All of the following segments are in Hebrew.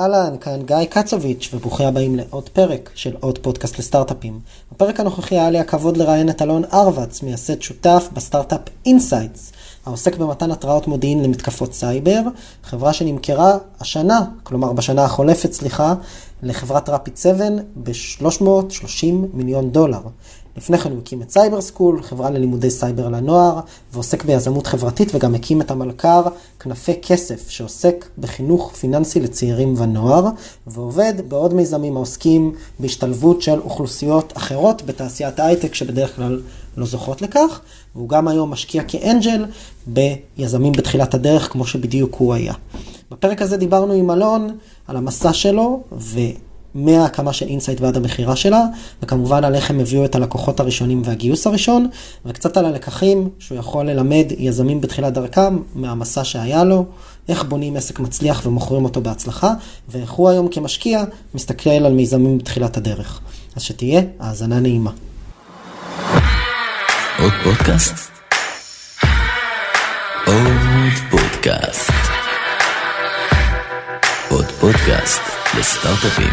אהלן, כאן גיא קצוביץ', וברוכים הבאים לעוד פרק של עוד פודקאסט לסטארט-אפים. בפרק הנוכחי היה לי הכבוד לראיין את אלון ארבץ, מייסד שותף בסטארט-אפ IntSights, העוסק במתן התראות מודיעין למתקפות סייבר, חברה שנמכרה השנה, כלומר בשנה החולפת, סליחה, לחברת Rapid 7 ב-330 מיליון דולר. לפני כן הוא הקים את Cyber School, חברה ללימודי סייבר לנוער, ועוסק ביזמות חברתית וגם הקים את המלכ"ר כנפי כסף, שעוסק בחינוך פיננסי לצעירים ונוער, ועובד בעוד מיזמים העוסקים בהשתלבות של אוכלוסיות אחרות בתעשיית ההייטק שבדרך כלל לא זוכות לכך, והוא גם היום משקיע כ angel ביזמים בתחילת הדרך כמו שבדיוק הוא היה. בפרק הזה דיברנו עם אלון על המסע שלו, ו... מההקמה של IntSight ועד המכירה שלה, וכמובן על איך הם הביאו את הלקוחות הראשונים והגיוס הראשון, וקצת על הלקחים שהוא יכול ללמד יזמים בתחילת דרכם מהמסע שהיה לו, איך בונים עסק מצליח ומוכרים אותו בהצלחה, ואיך הוא היום כמשקיע מסתכל על מיזמים בתחילת הדרך. אז שתהיה האזנה נעימה. עוד פודקאסט? עוד פודקאסט. עוד פודקאסט לסטארט-אפים.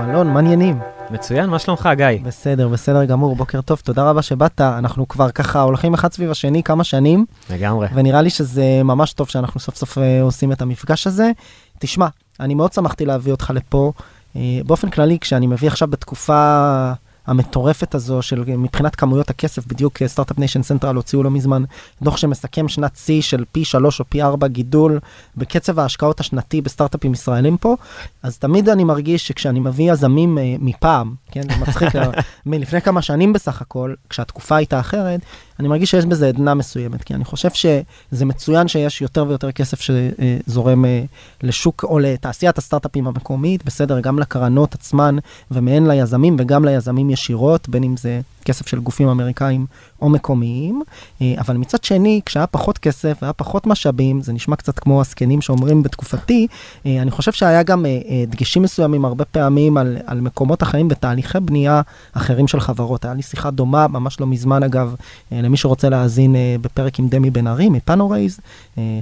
אלון, מה עניינים? מצוין, מה שלומך, גיא? בסדר, בסדר גמור, בוקר טוב, תודה רבה שבאת. אנחנו כבר ככה הולכים אחד סביב השני כמה שנים. לגמרי. ונראה לי שזה ממש טוב שאנחנו סוף סוף אה, עושים את המפגש הזה. תשמע, אני מאוד שמחתי להביא אותך לפה. אה, באופן כללי, כשאני מביא עכשיו בתקופה המטורפת הזו של מבחינת כמויות הכסף, בדיוק Start-Up Nation Central הוציאו לא מזמן דוח שמסכם שנת שיא של פי 3 או פי 4 גידול בקצב ההשקעות השנתי בסטארט-אפים ישראלים פה, אז תמיד אני מרגיש שכשאני מביא יזמים uh, מפעם, כן, זה מצחיק, מלפני כמה שנים בסך הכל, כשהתקופה הייתה אחרת, אני מרגיש שיש בזה עדנה מסוימת, כי אני חושב שזה מצוין שיש יותר ויותר כסף שזורם אה, לשוק או לתעשיית הסטארט-אפים המקומית, בסדר, גם לקרנות עצמן ומהן ליזמים וגם ליזמים ישירות, בין אם זה כסף של גופים אמריקאים או מקומיים, אה, אבל מצד שני, כשהיה פחות כסף והיה פחות משאבים, זה נשמע קצת כמו הזקנים שאומרים בתקופתי, אה, אני חושב שהיה גם אה, דגשים מסוימים הרבה פעמים על, על מקומות אחרים ותהליכי בנייה אחרים של חברות. היה לי שיחה דומה, ממש לא מזמן אגב, למי שרוצה להאזין בפרק עם דמי בן ארי מ Panorays,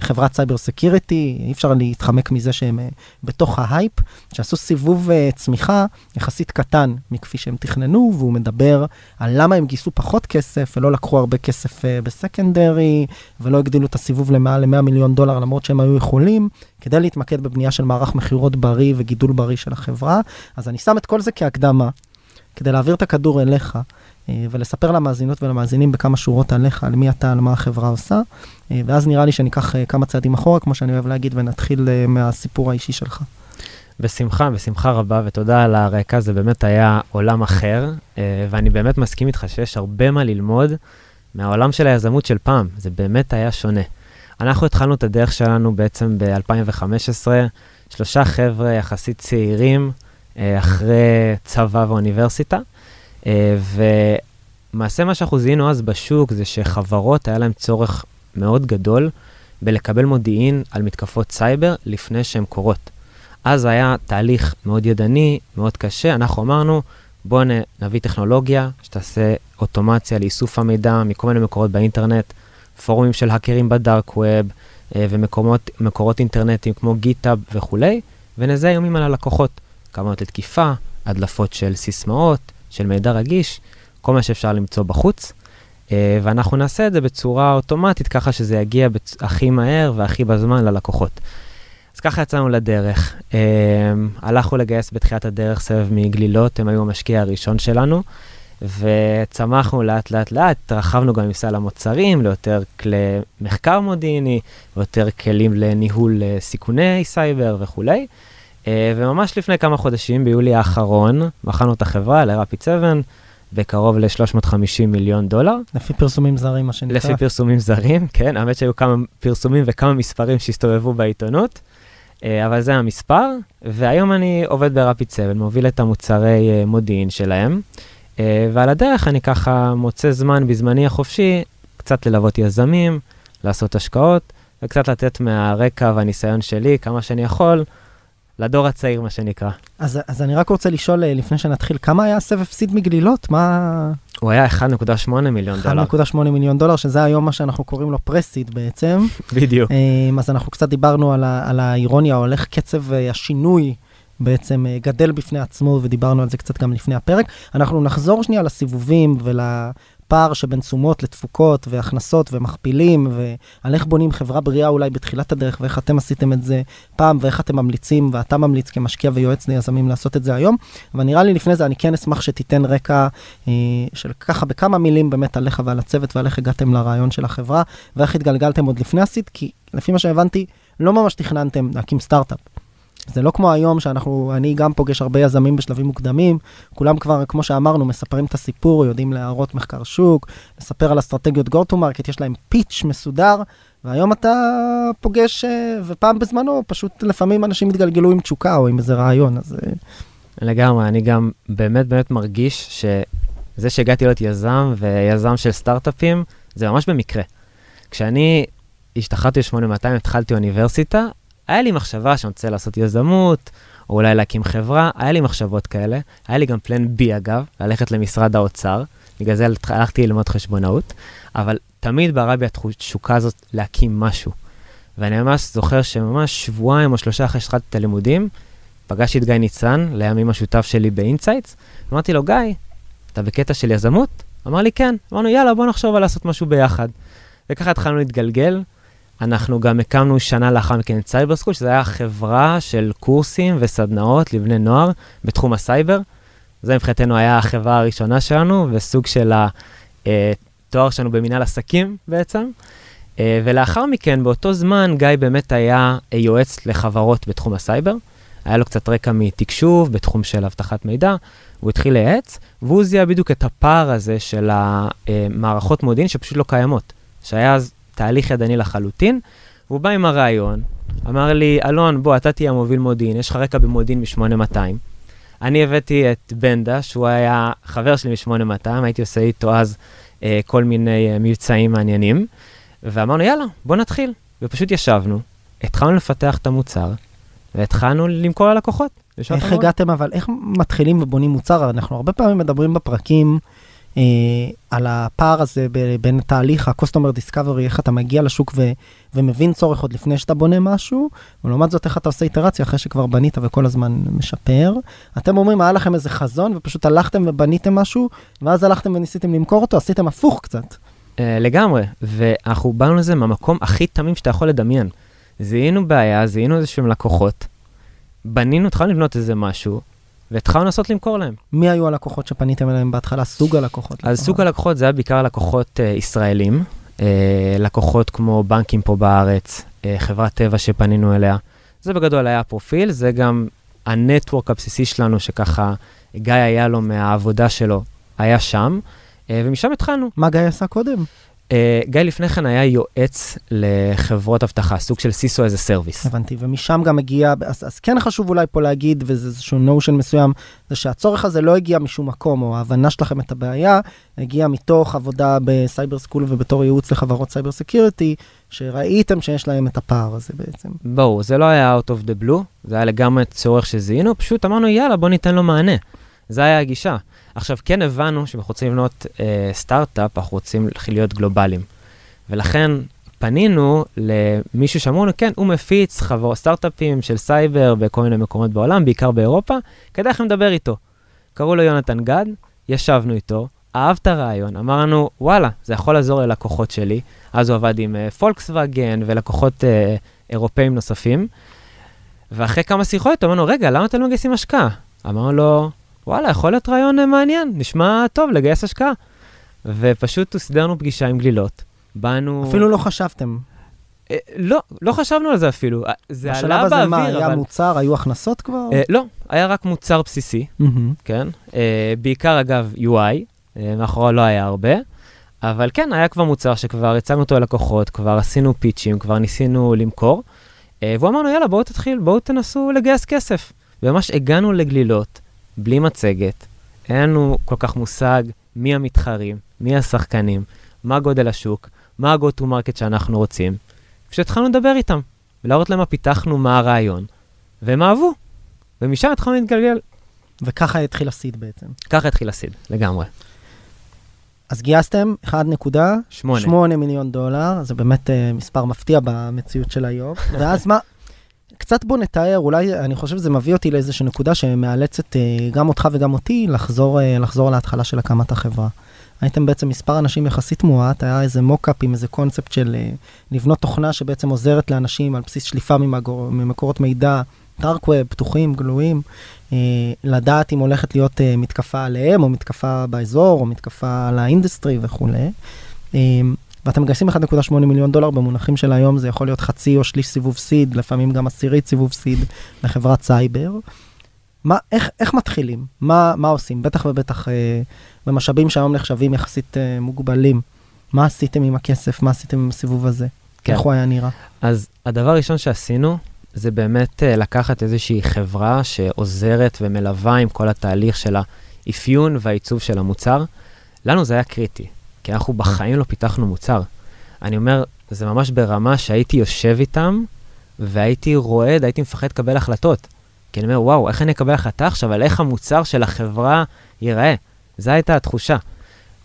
חברת cyber security, אי אפשר להתחמק מזה שהם בתוך ההייפ, שעשו סיבוב צמיחה יחסית קטן מכפי שהם תכננו, והוא מדבר על למה הם גייסו פחות כסף ולא לקחו הרבה כסף uh, בסקנדרי, ולא הגדילו את הסיבוב למעל ל-100 מיליון דולר למרות שהם היו יכולים, כדי להתמקד בבנייה של מערך מכירות בריא וגידול בריא של החברה. אז אני שם את כל זה כהקדמה, כדי להעביר את הכדור אליך. uh, ולספר למאזינות ולמאזינים בכמה שורות עליך, על מי אתה, על מה החברה עושה, uh, ואז נראה לי שניקח כמה צעדים אחורה, כמו שאני אוהב להגיד, ונתחיל מהסיפור האישי שלך. בשמחה, בשמחה רבה, ותודה על הרקע, זה באמת היה עולם אחר, אה, ואני באמת מסכים איתך שיש הרבה מה ללמוד מהעולם של היזמות של פעם, זה באמת היה שונה. אנחנו התחלנו את הדרך שלנו בעצם ב-2015, שלושה חבר'ה יחסית צעירים, אה, אחרי צבא ואוניברסיטה, אה, ומעשה מה שאנחנו זיהינו אז בשוק זה שחברות היה להם צורך מאוד גדול בלקבל מודיעין על מתקפות סייבר לפני שהן קורות. אז היה תהליך מאוד ידני, מאוד קשה. אנחנו אמרנו, בואו נביא טכנולוגיה שתעשה אוטומציה לאיסוף המידע מכל מיני מקורות באינטרנט, פורומים של האקרים בדארק ווב ומקורות אינטרנטיים כמו גיטאב וכולי, ונזהה איומים על הלקוחות. כמות לתקיפה, הדלפות של סיסמאות, של מידע רגיש, כל מה שאפשר למצוא בחוץ. אה, ואנחנו נעשה את זה בצורה אוטומטית, ככה שזה יגיע הכי מהר והכי בזמן ללקוחות. ככה יצאנו לדרך. Um, הלכנו לגייס בתחילת הדרך סבב מגלילות, הם היו המשקיע הראשון שלנו, וצמחנו לאט לאט לאט, התרחבנו גם עם סל המוצרים ליותר כלי מחקר מודיעיני, ויותר כלים לניהול uh, סיכוני סייבר וכולי. Uh, וממש לפני כמה חודשים, ביולי האחרון, מכרנו את החברה לרפיד 7, בקרוב ל-350 מיליון דולר. לפי פרסומים זרים, מה שנקרא. לפי פרסומים זרים, כן. האמת שהיו כמה פרסומים וכמה מספרים שהסתובבו בעיתונות. אה, אבל זה המספר, והיום אני עובד ברפיד 7, מוביל את המוצרי אה, מודיעין שלהם, אה, ועל הדרך אני ככה מוצא זמן בזמני החופשי קצת ללוות יזמים, לעשות השקעות, וקצת לתת מהרקע והניסיון שלי, כמה שאני יכול, לדור הצעיר, מה שנקרא. אז, אז אני רק רוצה לשאול, אה, לפני שנתחיל, כמה היה הסבב סיד מגלילות? מה... הוא היה 1.8 מיליון דולר. 1.8 מיליון דולר, שזה היום מה שאנחנו קוראים לו פרסיד בעצם. בדיוק. אמ, אז אנחנו קצת דיברנו על, ה, על האירוניה, או איך קצב אה, השינוי בעצם אה, גדל בפני עצמו, ודיברנו על זה קצת גם לפני הפרק. אנחנו נחזור שנייה לסיבובים ולפער שבין תשומות לתפוקות והכנסות ומכפילים, ועל איך בונים חברה בריאה אולי בתחילת הדרך, ואיך אתם עשיתם את זה פעם, ואיך אתם ממליצים, ואתה ממליץ כמשקיע ויועץ ליזמים לעשות את זה היום. אבל נראה לי לפני זה, אני כן אשמח שתיתן רקע אה, של ככה בכמה מילים באמת עליך ועל הצוות, ועל איך הגעתם לרעיון של החברה, ואיך התגלגלתם עוד לפני הסיד, כי לפי מה שהבנתי, לא ממש תכננתם להקים סטארט-אפ. זה לא כמו היום שאנחנו, אני גם פוגש הרבה יזמים בשלבים מוקדמים, כולם כבר, כמו שאמרנו, מספרים את הסיפור, יודעים להראות מחקר שוק, לספר על אסטרטגיות go to market, יש להם פיץ' מסודר, והיום אתה פוגש, אה, ופעם בזמנו, פשוט לפעמים אנשים התגלגלו עם תשוקה או עם איזה רעיון, אז... אה, לגמרי, אני גם באמת באמת מרגיש שזה שהגעתי להיות יזם ויזם של סטארט-אפים, זה ממש במקרה. כשאני השתחררתי ל-8200, התחלתי אוניברסיטה, היה לי מחשבה שאני רוצה לעשות יזמות, או אולי להקים חברה, היה לי מחשבות כאלה. היה לי גם פלן בי, אגב, ללכת למשרד האוצר, בגלל זה הלכתי ללמוד חשבונאות, אבל תמיד בערה בי התשוקה הזאת להקים משהו. ואני ממש זוכר שממש שבועיים או שלושה אחרי שהתחלתי את הלימודים, פגשתי את גיא ניצן, לימים השותף שלי ב IntSights, אמרתי לו, גיא, אתה בקטע של יזמות? אמר לי, כן. אמרנו, יאללה, בוא נחשוב על לעשות משהו ביחד. וככה התחלנו להתגלגל. אנחנו גם הקמנו שנה לאחר מכן את Cyber School, שזו הייתה חברה של קורסים וסדנאות לבני נוער בתחום הסייבר. זה מבחינתנו היה החברה הראשונה שלנו, וסוג של התואר שלנו במנהל עסקים בעצם. אה, ולאחר מכן, באותו זמן, גיא באמת היה יועץ לחברות בתחום הסייבר. היה לו קצת רקע מתקשוב בתחום של אבטחת מידע, הוא התחיל לייעץ, והוא זיהה בדיוק את הפער הזה של המערכות מודיעין שפשוט לא קיימות. שהיה אז תהליך ידני לחלוטין, והוא בא עם הרעיון, אמר לי, אלון, בוא, אתה תהיה המוביל מודיעין, יש לך רקע במודיעין מ-8200. אני הבאתי את בנדה, שהוא היה חבר שלי מ-8200, הייתי עושה איתו אז אה, כל מיני אה, מבצעים מעניינים, ואמרנו, יאללה, בוא נתחיל. ופשוט ישבנו, התחלנו לפתח את המוצר, והתחלנו למכור ללקוחות. איך הגעתם, אבל איך מתחילים ובונים מוצר? אנחנו הרבה פעמים מדברים בפרקים על הפער הזה ב- בין תהליך ה-customer discovery, איך אתה מגיע לשוק ו- ומבין צורך עוד לפני שאתה בונה משהו, ולעומת זאת איך אתה עושה איטרציה אחרי שכבר בנית וכל הזמן משפר. אתם אומרים, היה לכם איזה חזון ופשוט הלכתם ובניתם משהו, ואז הלכתם וניסיתם למכור אותו, עשיתם הפוך קצת. Uh, לגמרי, ואנחנו באנו לזה מהמקום הכי תמים שאתה יכול לדמיין. זיהינו בעיה, זיהינו איזה שהם לקוחות, בנינו, התחלנו לבנות איזה משהו, והתחלנו לנסות למכור להם. מי היו הלקוחות שפניתם אליהם בהתחלה? סוג הלקוחות? אז סוג הלקוחות זה היה בעיקר לקוחות uh, ישראלים, uh, לקוחות כמו בנקים פה בארץ, uh, חברת טבע שפנינו אליה. זה בגדול היה הפרופיל, זה גם הנטוורק הבסיסי שלנו, שככה גיא היה לו מהעבודה שלו, היה שם, uh, ומשם התחלנו. מה גיא עשה קודם? Uh, גיא לפני כן היה יועץ לחברות אבטחה, סוג של CISO as a service. הבנתי, ומשם גם הגיע, אז, אז כן חשוב אולי פה להגיד, וזה איזשהו notion מסוים, זה שהצורך הזה לא הגיע משום מקום, או ההבנה שלכם את הבעיה, הגיע מתוך עבודה ב Cyber School ובתור ייעוץ לחברות cyber security, שראיתם שיש להם את הפער הזה בעצם. ברור, זה לא היה out of the blue, זה היה לגמרי צורך שזיהינו, פשוט אמרנו, יאללה, בוא ניתן לו מענה. זה היה הגישה. עכשיו, כן הבנו שאנחנו רוצים לבנות אה, סטארט-אפ, אנחנו רוצים להיות גלובליים. ולכן פנינו למישהו שאמרו לנו, כן, הוא מפיץ חברות סטארט-אפים של סייבר בכל מיני מקומות בעולם, בעיקר באירופה, כדאי לכם לדבר איתו. קראו לו יונתן גד, ישבנו איתו, אהב את הרעיון, אמר לנו, וואלה, זה יכול לעזור ללקוחות שלי. אז הוא עבד עם פולקסווגן uh, ולקוחות uh, אירופאים נוספים. ואחרי כמה שיחות אמרנו, רגע, למה אתם לא מגייסים השקעה? אמרנו לו, וואלה, יכול להיות רעיון uh, מעניין, נשמע טוב לגייס השקעה. ופשוט הסדרנו פגישה עם גלילות. באנו... אפילו לא חשבתם. אה, לא, לא חשבנו על זה אפילו. אה, זה עלה באוויר, אבל... בשלב הזה מה, היה מוצר, היו הכנסות כבר? אה, לא, היה רק מוצר בסיסי, כן? אה, בעיקר, אגב, UI, אה, מאחורי לא היה הרבה, אבל כן, היה כבר מוצר שכבר הצגנו אותו ללקוחות, כבר עשינו פיצ'ים, כבר ניסינו למכור, אה, והוא אמרנו, יאללה, בואו תתחיל, בואו תנסו לגייס כסף. וממש הגענו לגלילות, בלי מצגת, אין לנו כל כך מושג מי המתחרים, מי השחקנים, מה גודל השוק, מה ה-go to market שאנחנו רוצים. כשהתחלנו לדבר איתם, ולהראות להם מה פיתחנו, מה הרעיון, והם אהבו, ומשם התחלנו להתגלגל. וככה התחיל הסיד בעצם. ככה התחיל הסיד, לגמרי. אז גייסתם 1.8 שמונה. מיליון דולר, זה באמת uh, מספר מפתיע במציאות של היום. ואז מה, קצת בוא נתאר, אולי, אני חושב שזה מביא אותי לאיזושהי נקודה שמאלצת uh, גם אותך וגם אותי לחזור, uh, לחזור להתחלה של הקמת החברה. הייתם בעצם מספר אנשים יחסית מועט, היה איזה mockup עם איזה קונספט של uh, לבנות תוכנה שבעצם עוזרת לאנשים על בסיס שליפה ממקור, ממקורות מידע, dark web, פתוחים, גלויים, לדעת אם הולכת להיות מתקפה עליהם, או מתקפה באזור, או מתקפה על ה industry וכולי. ואתם מגייסים 1.8 מיליון דולר במונחים של היום, זה יכול להיות חצי או שליש סיבוב סיד, לפעמים גם עשירית סיבוב סיד לחברת סייבר. מה, איך, איך מתחילים? מה, מה עושים? בטח ובטח אה, במשאבים שהיום נחשבים יחסית אה, מוגבלים. מה עשיתם עם הכסף? מה עשיתם עם הסיבוב הזה? כן. איך הוא היה נראה? אז הדבר הראשון שעשינו, זה באמת uh, לקחת איזושהי חברה שעוזרת ומלווה עם כל התהליך של האפיון והעיצוב של המוצר. לנו זה היה קריטי, כי אנחנו בחיים לא פיתחנו מוצר. אני אומר, זה ממש ברמה שהייתי יושב איתם, והייתי רועד, הייתי מפחד לקבל החלטות. כי אני אומר, וואו, איך אני אקבל החלטה עכשיו על איך המוצר של החברה ייראה? זו הייתה התחושה.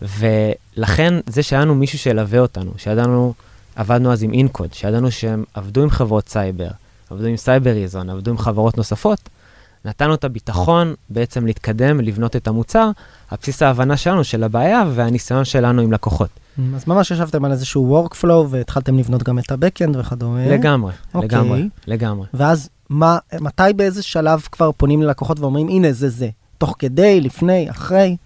ולכן, זה שהיה לנו מישהו שילווה אותנו, שידענו, עבדנו אז עם אינקוד, שידענו שהם עבדו עם חברות סייבר, עבדו עם Cybereason, עבדו עם חברות נוספות, נתנו את הביטחון בעצם להתקדם, לבנות את המוצר, על בסיס ההבנה שלנו של הבעיה והניסיון שלנו עם לקוחות. אז ממש ישבתם על איזשהו workflow והתחלתם לבנות גם את ה-Backend וכדומה. לגמרי, אוקיי. לגמרי, לגמרי. ואז מה, מתי באיזה שלב כבר פונים ללקוחות ואומרים, הנה זה זה, תוך כדי, לפני, אחרי,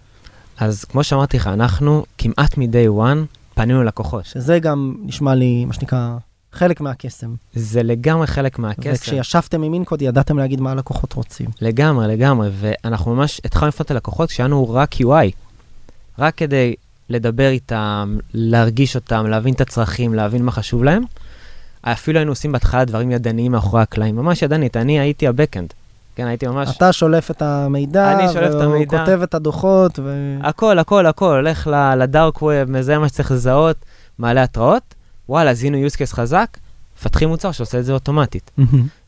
אז כמו שאמרתי לך, אנחנו כמעט מ-day one פנינו ללקוחות. שזה גם נשמע לי, מה שנקרא, חלק מהקסם. זה לגמרי חלק מהקסם. וכשישבתם עם אינקוד, ידעתם להגיד מה הלקוחות רוצים. לגמרי, לגמרי, ואנחנו ממש התחלנו לפנות ללקוחות כשהיה לנו רק UI. רק כדי לדבר איתם, להרגיש אותם, להבין את הצרכים, להבין מה חשוב להם. אפילו היינו עושים בהתחלה דברים ידניים מאחורי הקלעים, ממש ידנית, אני הייתי הבקאנד. כן, הייתי ממש... אתה שולף את המידע, אני שולף את והוא המידע. כותב את הדוחות, ו... הכל, הכל, הכל, הולך לדארק ווב, מזהה מה שצריך לזהות, מעלה התראות, וואלה, זיהינו use case חזק, מפתחים מוצר שעושה את זה אוטומטית.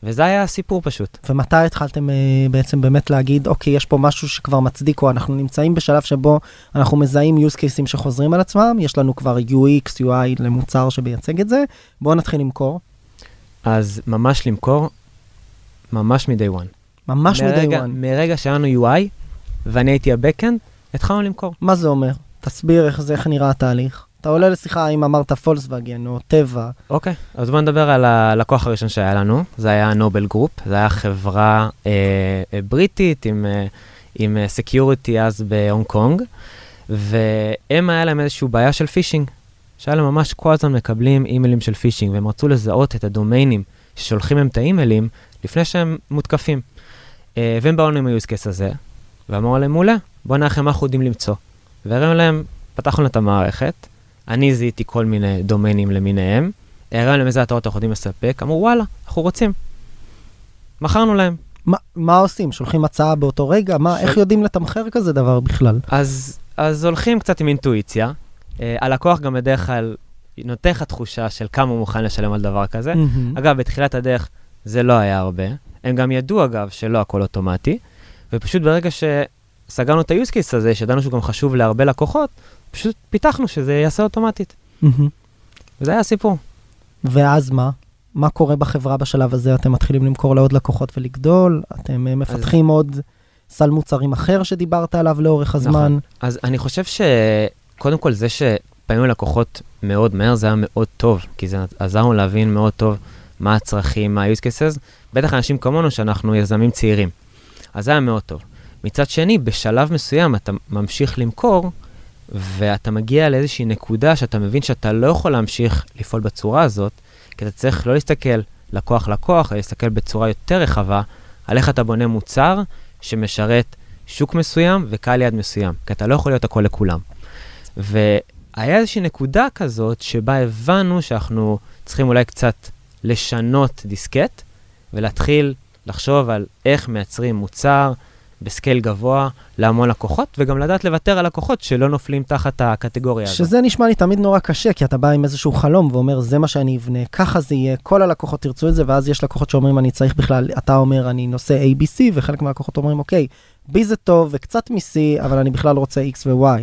וזה היה הסיפור פשוט. ומתי התחלתם אה, בעצם באמת להגיד, אוקיי, יש פה משהו שכבר מצדיק, או אנחנו נמצאים בשלב שבו אנחנו מזהים use cases שחוזרים על עצמם, יש לנו כבר UX, UI למוצר שמייצג את זה, בואו נתחיל למכור, אז ממש למכור, ממש מ-day one. ממש מ-day one. מרגע שהיה לנו UI, ואני הייתי הבקאנד, התחלנו למכור. מה זה אומר? תסביר איך זה, איך נראה התהליך. אתה עולה לשיחה אם אמרת פולקסווגן או טבע, אוקיי, אז בואו נדבר על הלקוח הראשון שהיה לנו, זה היה Noble Group, זה היה חברה אה, אה, בריטית עם, אה, עם security אז בהונג קונג, והם היה להם איזושהי בעיה של פישינג, שהיה להם ממש כל הזמן מקבלים אימיילים של פישינג, והם רצו לזהות את הדומיינים ששולחים להם את האימיילים לפני שהם מותקפים. אה, והם באו לנו עם ה-use case הזה, ואמרו להם, מעולה, בואו נראה לכם מה אנחנו יודעים למצוא. והראינו להם, פתחנו את המערכת, אני זיהיתי כל מיני דומיינים למיניהם, להם איזה התראות אנחנו יודעים לספק, אמרו וואלה, אנחנו רוצים. מכרנו להם. מה, מה עושים? שולחים הצעה באותו רגע? מה, שול- איך יודעים לתמחר כזה דבר בכלל? אז, אז הולכים קצת עם אינטואיציה. Uh, הלקוח גם בדרך כלל נותן לך תחושה של כמה הוא מוכן לשלם על דבר כזה. מהמם. אגב, בתחילת הדרך זה לא היה הרבה. הם גם ידעו, אגב, שלא הכל אוטומטי, ופשוט ברגע שסגרנו את ה-use case הזה, שידענו שהוא גם חשוב להרבה לקוחות, פשוט פיתחנו שזה יעשה אוטומטית. מהמם. וזה היה הסיפור. ואז מה? מה קורה בחברה בשלב הזה? אתם מתחילים למכור לעוד לקוחות ולגדול? אתם אה, מפתחים עוד סל מוצרים אחר שדיברת עליו לאורך הזמן? נכון. אז אני חושב שקודם כל זה שפנינו ללקוחות מאוד מהר, זה היה מאוד טוב, כי זה עזר לנו להבין מאוד טוב מה הצרכים, מה ה-use cases, בטח אנשים כמונו שאנחנו יזמים צעירים. אז זה היה מאוד טוב. מצד שני, בשלב מסוים אתה ממשיך למכור, ואתה מגיע לאיזושהי נקודה שאתה מבין שאתה לא יכול להמשיך לפעול בצורה הזאת, כי אתה צריך לא להסתכל לקוח-לקוח, אלא להסתכל בצורה יותר רחבה על איך אתה בונה מוצר שמשרת שוק מסוים וקהל יעד מסוים, כי אתה לא יכול להיות הכל לכולם. והיה איזושהי נקודה כזאת שבה הבנו שאנחנו צריכים אולי קצת לשנות דיסקט ולהתחיל לחשוב על איך מייצרים מוצר בסקייל גבוה להמון לקוחות, וגם לדעת לוותר על לקוחות שלא נופלים תחת הקטגוריה הזאת. שזה נשמע לי תמיד נורא קשה, כי אתה בא עם איזשהו חלום ואומר, זה מה שאני אבנה, ככה זה יהיה, כל הלקוחות ירצו את זה, ואז יש לקוחות שאומרים, אני צריך בכלל, אתה אומר, אני נושא ABC, וחלק מהלקוחות אומרים, אוקיי, B זה טוב וקצת מ-C, אבל אני בכלל רוצה X ו-Y.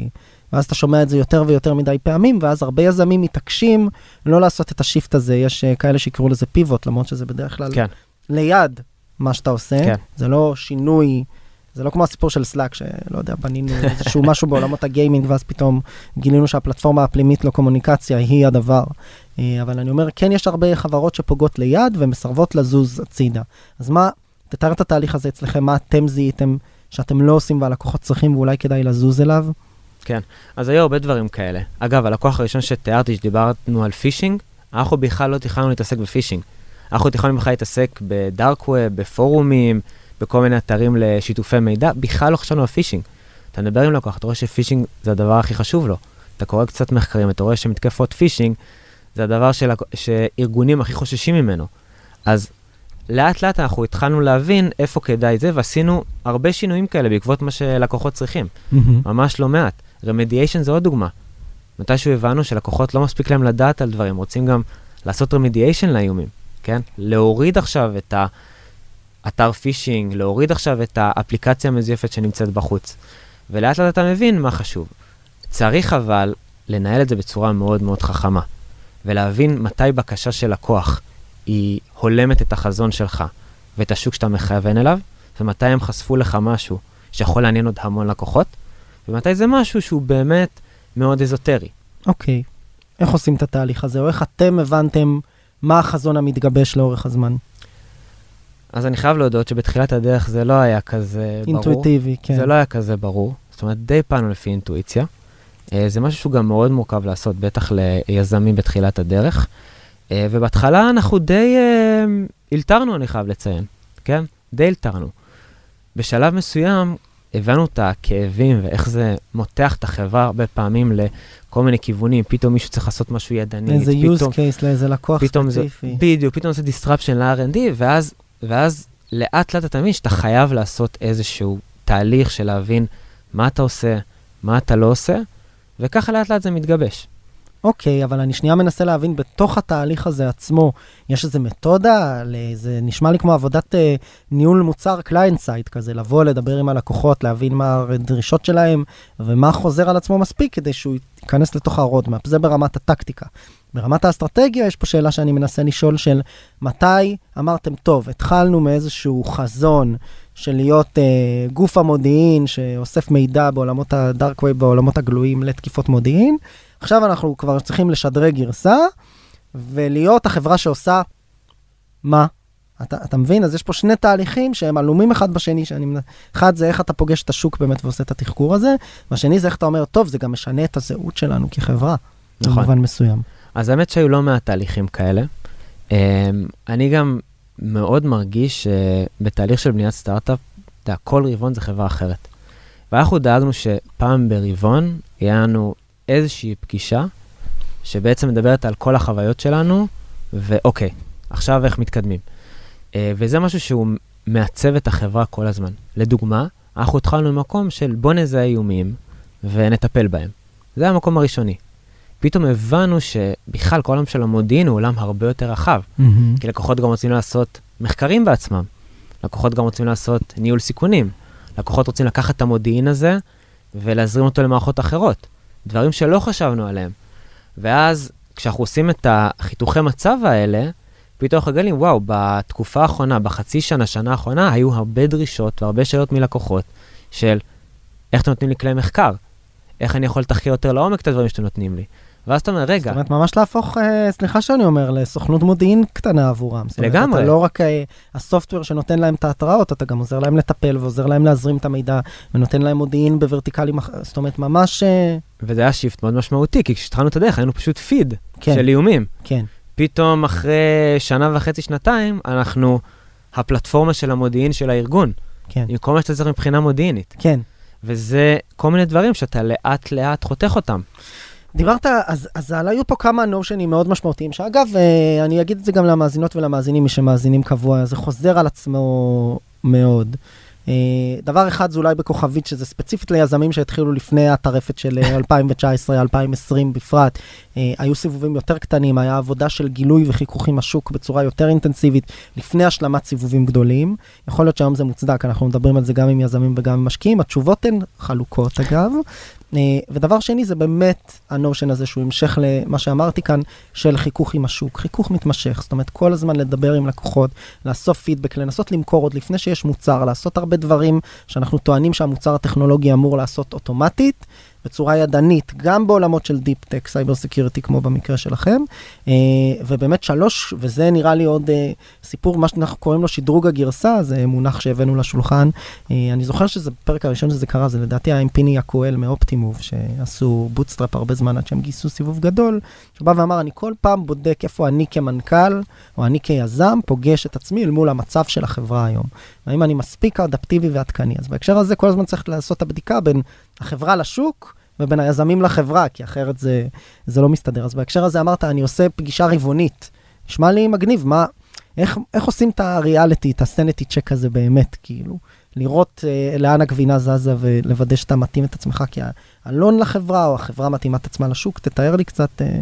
ואז אתה שומע את זה יותר ויותר מדי פעמים, ואז הרבה יזמים מתעקשים לא לעשות את ה shift הזה. יש uh, כאלה שיקראו לזה פיבוט, למרות שזה בדרך כלל כן. ליד מה שאתה עושה. כן. זה לא שינוי, זה לא כמו הסיפור של סלאק, שלא יודע, בנינו איזשהו משהו בעולמות הגיימינג, ואז פתאום גילינו שהפלטפורמה הפנימית לקומוניקציה היא הדבר. אה, אבל אני אומר, כן יש הרבה חברות שפוגעות ליד ומסרבות לזוז הצידה. אז מה, תתאר את התהליך הזה אצלכם, מה אתם זיהיתם שאתם לא עושים והלקוחות צריכים ואולי כדאי לזוז אליו? כן, אז היו הרבה דברים כאלה. אגב, הלקוח הראשון שתיארתי, שדיברנו על פישינג, אנחנו בכלל לא תכננו להתעסק בפישינג. אנחנו תכננו בכלל להתעסק ב dark web, בפורומים, בכל מיני אתרים לשיתופי מידע, בכלל לא חשבנו על פישינג. אתה מדבר עם לקוח, אתה רואה שפישינג זה הדבר הכי חשוב לו. אתה קורא קצת מחקרים, אתה רואה שמתקפות פישינג זה הדבר של, שארגונים הכי חוששים ממנו. אז לאט לאט אנחנו התחלנו להבין איפה כדאי זה, ועשינו הרבה שינויים כאלה בעקבות מה שלקוחות צריכים. ממש לא מעט. רמדיאשן זה עוד דוגמה. מתישהו הבנו שלקוחות לא מספיק להם לדעת על דברים, רוצים גם לעשות רמדיאשן לאיומים, כן? להוריד עכשיו את האתר פישינג, להוריד עכשיו את האפליקציה המזויפת שנמצאת בחוץ. ולאט לאט אתה מבין מה חשוב. צריך אבל לנהל את זה בצורה מאוד מאוד חכמה, ולהבין מתי בקשה של לקוח היא הולמת את החזון שלך ואת השוק שאתה מכוון אליו, ומתי הם חשפו לך משהו שיכול לעניין עוד המון לקוחות, ומתי זה משהו שהוא באמת מאוד אזוטרי. אוקיי. איך עושים את התהליך הזה, או איך אתם הבנתם מה החזון המתגבש לאורך הזמן? אז אני חייב להודות שבתחילת הדרך זה לא היה כזה ברור. אינטואיטיבי, כן. זה לא היה כזה ברור. זאת אומרת, די פעלנו לפי אינטואיציה. אה, זה משהו שהוא גם מאוד מורכב לעשות, בטח ליזמים בתחילת הדרך. אה, ובהתחלה אנחנו די אה, הלתרנו, אני חייב לציין, כן? די הלתרנו. בשלב מסוים הבנו את הכאבים ואיך זה מותח את החברה הרבה פעמים לכל מיני כיוונים, פתאום מישהו צריך לעשות משהו ידני. איזה use case לאיזה לקוח ספציפי. בדיוק, פתאום זה disruption ל-R&D, ואז, ואז לאט לאט אתה מבין שאתה חייב לעשות איזשהו תהליך של להבין מה אתה עושה, מה אתה לא עושה, וככה לאט לאט זה מתגבש. אוקיי, אבל אני שנייה מנסה להבין, בתוך התהליך הזה עצמו, יש איזה מתודה? זה נשמע לי כמו עבודת אה, ניהול מוצר client side כזה, לבוא, לדבר עם הלקוחות, להבין מה הדרישות שלהם, ומה חוזר על עצמו מספיק כדי שהוא ייכנס לתוך ה roadmap. זה ברמת הטקטיקה. ברמת האסטרטגיה, יש פה שאלה שאני מנסה לשאול של מתי אמרתם, טוב, התחלנו מאיזשהו חזון של להיות אה, גוף המודיעין שאוסף מידע בעולמות הדארק ווי, בעולמות הגלויים לתקיפות מודיעין, עכשיו אנחנו כבר צריכים לשדרג גרסה ולהיות החברה שעושה מה? אתה, אתה מבין? אז יש פה שני תהליכים שהם עלומים אחד בשני, שאני... אחד זה איך אתה פוגש את השוק באמת ועושה את התחקור הזה, והשני זה איך אתה אומר, טוב, זה גם משנה את הזהות שלנו כחברה, נכון. במובן מסוים. אז האמת שהיו לא מעט תהליכים כאלה. Um, אני גם מאוד מרגיש שבתהליך של בניית סטארט-אפ, אתה יודע, כל רבעון זה חברה אחרת. ואנחנו דאגנו שפעם ברבעון יהיה לנו איזושהי פגישה שבעצם מדברת על כל החוויות שלנו, ואוקיי, עכשיו איך מתקדמים. Uh, וזה משהו שהוא מעצב את החברה כל הזמן. לדוגמה, אנחנו התחלנו ממקום של בוא נזהה איומים ונטפל בהם. זה המקום הראשוני. פתאום הבנו שבכלל כל העולם של המודיעין הוא עולם הרבה יותר רחב. Mm-hmm. כי לקוחות גם רוצים לעשות מחקרים בעצמם. לקוחות גם רוצים לעשות ניהול סיכונים. לקוחות רוצים לקחת את המודיעין הזה ולהזרים אותו למערכות אחרות. דברים שלא חשבנו עליהם. ואז כשאנחנו עושים את החיתוכי מצב האלה, פתאום אנחנו מגלים, וואו, בתקופה האחרונה, בחצי שנה, שנה האחרונה, היו הרבה דרישות והרבה שאלות מלקוחות של איך אתם נותנים לי כלי מחקר? איך אני יכול לתחקר יותר לעומק את הדברים שאתם נותנים לי? ואז אתה אומר, רגע... זאת אומרת, ממש להפוך, אה, סליחה שאני אומר, לסוכנות מודיעין קטנה עבורם. לגמרי. אתה לא רק אה, הסופטוור שנותן להם את ההתראות, אתה גם עוזר להם לטפל ועוזר להם להזרים את המידע, ונותן להם מודיעין בוורטיקלים, זאת אומרת, ממש... אה... וזה היה שיפט מאוד משמעותי, כי כשהתחלנו את הדרך היינו פשוט פיד כן. של איומים. כן. פתאום אחרי שנה וחצי, שנתיים, אנחנו הפלטפורמה של המודיעין של הארגון. כן. עם כל מה שאתה צריך מבחינה מודיעינית. כן. וזה כל מיני דברים שאתה לאט-לאט חותך אותם. דיברת, אז, אז היו פה כמה נושנים מאוד משמעותיים, שאגב, אה, אני אגיד את זה גם למאזינות ולמאזינים, מי שמאזינים קבוע, זה חוזר על עצמו מאוד. אה, דבר אחד זה אולי בכוכבית, שזה ספציפית ליזמים שהתחילו לפני הטרפת של אה, 2019-2020 בפרט. אה, היו סיבובים יותר קטנים, היה עבודה של גילוי וחיכוך עם השוק בצורה יותר אינטנסיבית לפני השלמת סיבובים גדולים. יכול להיות שהיום זה מוצדק, אנחנו מדברים על זה גם עם יזמים וגם עם משקיעים. התשובות הן חלוקות אגב. אה, ודבר שני זה באמת ה notion הזה שהוא המשך למה שאמרתי כאן של חיכוך עם השוק, חיכוך מתמשך, זאת אומרת כל הזמן לדבר עם לקוחות, לאסוף פידבק, לנסות למכור עוד לפני שיש מוצר, לעשות הרבה דברים שאנחנו טוענים שהמוצר הטכנולוגי אמור לעשות אוטומטית. בצורה ידנית, גם בעולמות של deep tech, cyber security כמו במקרה שלכם. אה, ובאמת שלוש, וזה נראה לי עוד אה, סיפור, מה שאנחנו קוראים לו שדרוג הגרסה, זה מונח שהבאנו לשולחן. אה, אני זוכר שזה בפרק הראשון שזה קרה, זה לדעתי היה עם פיני יקואל מ Optimove, שעשו bootstrap הרבה זמן עד שהם גייסו סיבוב גדול, שהוא בא ואמר, אני כל פעם בודק איפה אני כמנכ"ל, או אני כיזם, פוגש את עצמי אל מול המצב של החברה היום. האם אני מספיק אדפטיבי ועדכני. אז בהקשר הזה כל הזמן צריך לעשות את הבדיקה בין החברה לשוק ובין היזמים לחברה, כי אחרת זה, זה לא מסתדר. אז בהקשר הזה אמרת, אני עושה פגישה רבעונית. נשמע לי מגניב, מה, איך, איך עושים את הריאליטי, את הסנטי צ'ק הזה באמת, כאילו, לראות אה, לאן הגבינה זזה ולוודא שאתה מתאים את עצמך כאלון לחברה, או החברה מתאימה את עצמה לשוק, תתאר לי קצת אה,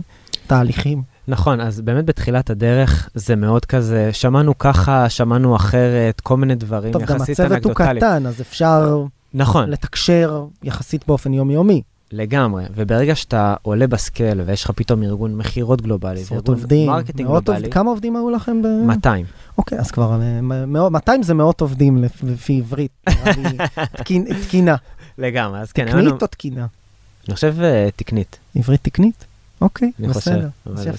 תהליכים. נכון, אז באמת בתחילת הדרך זה מאוד כזה, שמענו ככה, שמענו אחרת, כל מיני דברים טוב, גם יחסית הצוות הוא אנקדוטליים. קטן, אז אפשר נכון, לתקשר יחסית באופן יומיומי. לגמרי. וברגע שאתה עולה ב scale ויש לך פתאום ארגון מכירות גלובלי, וארגון עובדים, marketing גלובלי, עובדים, כמה עובדים היו לכם ב... 200. אוקיי, אז כבר אה, מ- מאות- 200 זה מאות עובדים לפ- לפי עברית, לי תקין- תקינה. לגמרי, אז כן, תקנית או תקינה? אני חושב אה, תקנית, עברית תקנית? אוקיי, אני בסדר.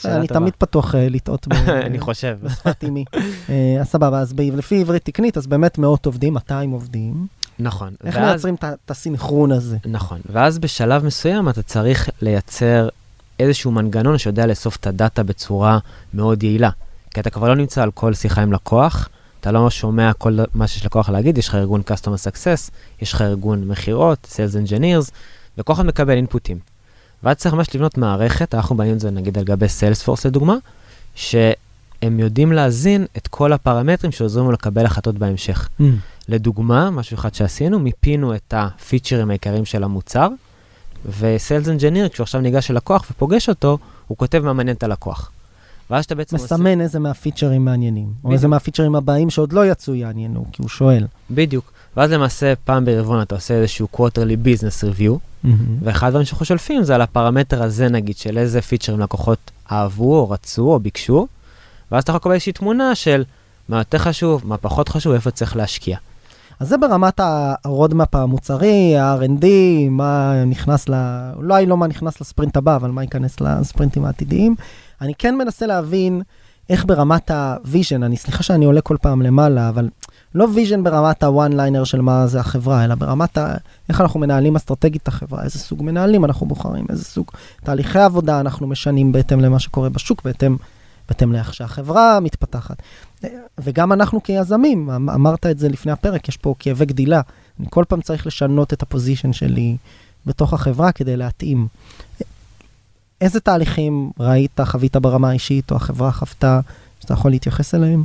אני. תמיד פתוח אה, לטעות אני חושב. בשפת אימי. אה, אז סבבה, אז לפי עברית תקנית, אז באמת מאות עובדים, 200 עובדים. נכון. איך ואז- מייצרים את הסינכרון הזה? נכון, ואז בשלב מסוים אתה צריך לייצר איזשהו מנגנון שיודע לאסוף את הדאטה בצורה מאוד יעילה. כי אתה כבר לא נמצא על כל שיחה עם לקוח, אתה לא שומע כל מה שיש לקוח להגיד, יש לך ארגון Customer Success, יש לך ארגון מכירות, Sales Engineers, וכל אחד מקבל אינפוטים. ואז צריך ממש לבנות מערכת, אנחנו את זה נגיד על גבי Salesforce לדוגמה, שהם יודעים להזין את כל הפרמטרים שעוזרים לו לקבל החלטות בהמשך. לדוגמה, משהו אחד שעשינו, מיפינו את הפיצ'רים העיקריים של המוצר, וסיילס אנג'יניר, כשהוא עכשיו ניגש ללקוח ופוגש אותו, הוא כותב מה מעניין את הלקוח. ואז אתה בעצם מסמן איזה מהפיצ'רים מעניינים, או בדיוק. איזה מהפיצ'רים הבאים שעוד לא יצאו יעניינו, כי הוא שואל. בדיוק. ואז למעשה פעם ברבעון אתה עושה איזשהו quarterly business review, ואחד הדברים שאנחנו שולפים זה על הפרמטר הזה נגיד, של איזה פיצ'רים לקוחות אהבו או רצו או ביקשו, ואז אתה יכול לקבל איזושהי תמונה של מה יותר חשוב, מה פחות חשוב, איפה צריך להשקיע. אז זה ברמת ה roadmap המוצרי, ה-R&D, מה נכנס ל... אולי לא מה נכנס לספרינט הבא, אבל מה ייכנס לספרינטים העתידיים. אני כן מנסה להבין איך ברמת ה vision, אני סליחה שאני עולה כל פעם למעלה, אבל לא vision ברמת ה one liner של מה זה החברה, אלא ברמת ה... איך אנחנו מנהלים אסטרטגית את החברה, איזה סוג מנהלים אנחנו בוחרים, איזה סוג תהליכי עבודה אנחנו משנים בהתאם למה שקורה בשוק, בהתאם, בהתאם לאיך שהחברה מתפתחת. וגם אנחנו כיזמים, אמ- אמרת את זה לפני הפרק, יש פה כאבי גדילה. אני כל פעם צריך לשנות את הפוזיישן שלי בתוך החברה כדי להתאים. איזה תהליכים ראית, חווית ברמה האישית, או החברה חוותה, שאתה יכול להתייחס אליהם?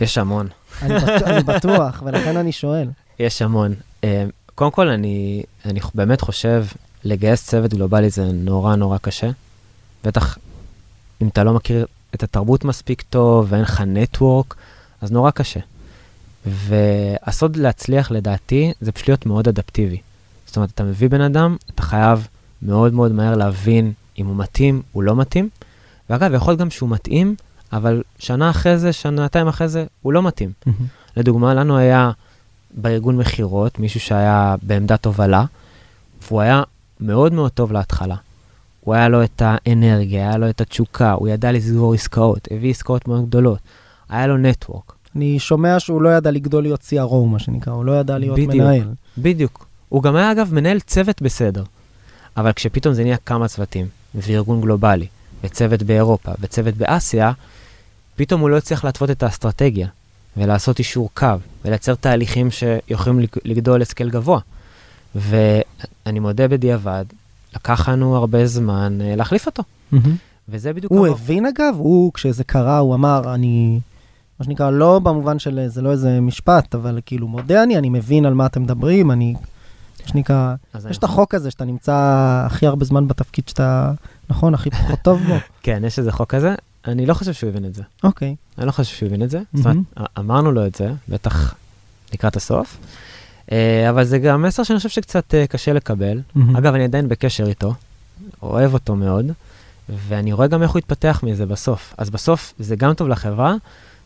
יש המון. אני, בטוח, אני בטוח, ולכן אני שואל. יש המון. אה, קודם כל, אני, אני באמת חושב, לגייס צוות גלובלי זה נורא נורא קשה. בטח אם אתה לא מכיר את התרבות מספיק טוב ואין לך נטוורק, אז נורא קשה. והסוד להצליח, לדעתי, זה פשוט להיות מאוד אדפטיבי. זאת אומרת, אתה מביא בן אדם, אתה חייב מאוד מאוד מהר להבין אם הוא מתאים, הוא לא מתאים. ואגב, יכול להיות גם שהוא מתאים, אבל שנה אחרי זה, שנתיים אחרי זה, הוא לא מתאים. לדוגמה, לנו היה בארגון מכירות מישהו שהיה בעמדת הובלה, והוא היה מאוד מאוד טוב להתחלה. הוא היה לו את האנרגיה, היה לו את התשוקה, הוא ידע לסגור עסקאות, הביא עסקאות מאוד גדולות, היה לו נטוורק. אני שומע שהוא לא ידע לגדול להיות CRO, מה שנקרא, הוא לא ידע להיות בדיוק. מנהל. בדיוק. הוא גם היה, אגב, מנהל צוות בסדר. אבל כשפתאום זה נהיה כמה צוותים, וארגון גלובלי, וצוות באירופה, וצוות באסיה, פתאום הוא לא הצליח להתוות את האסטרטגיה, ולעשות אישור קו, ולייצר תהליכים שיכולים לג- לגדול לסקל גבוה. ואני מודה בדיעבד, לקח לנו הרבה זמן אה, להחליף אותו. וזה בדיוק... הוא הבין אגב, הוא, כשזה קרה, הוא אמר, אני מה שנקרא, לא במובן של, זה לא איזה משפט, אבל כאילו מודה אני, אני מבין על מה אתם מדברים, אני, מה שנקרא, יש את החוק הזה שאתה נמצא הכי הרבה זמן בתפקיד שאתה, נכון, הכי פחות טוב בו. כן, יש איזה חוק כזה. אני לא חושב שהוא הבין את זה. אוקיי. אני לא חושב שהוא הבין את זה. זאת אומרת, אמרנו לו את זה, בטח לקראת הסוף. אה, אבל זה גם מסר שאני חושב שקצת אה, קשה לקבל. מהמם. אגב, אני עדיין בקשר איתו, אוהב אותו מאוד, ואני רואה גם איך הוא יתפתח מזה בסוף. אז בסוף זה גם טוב לחברה,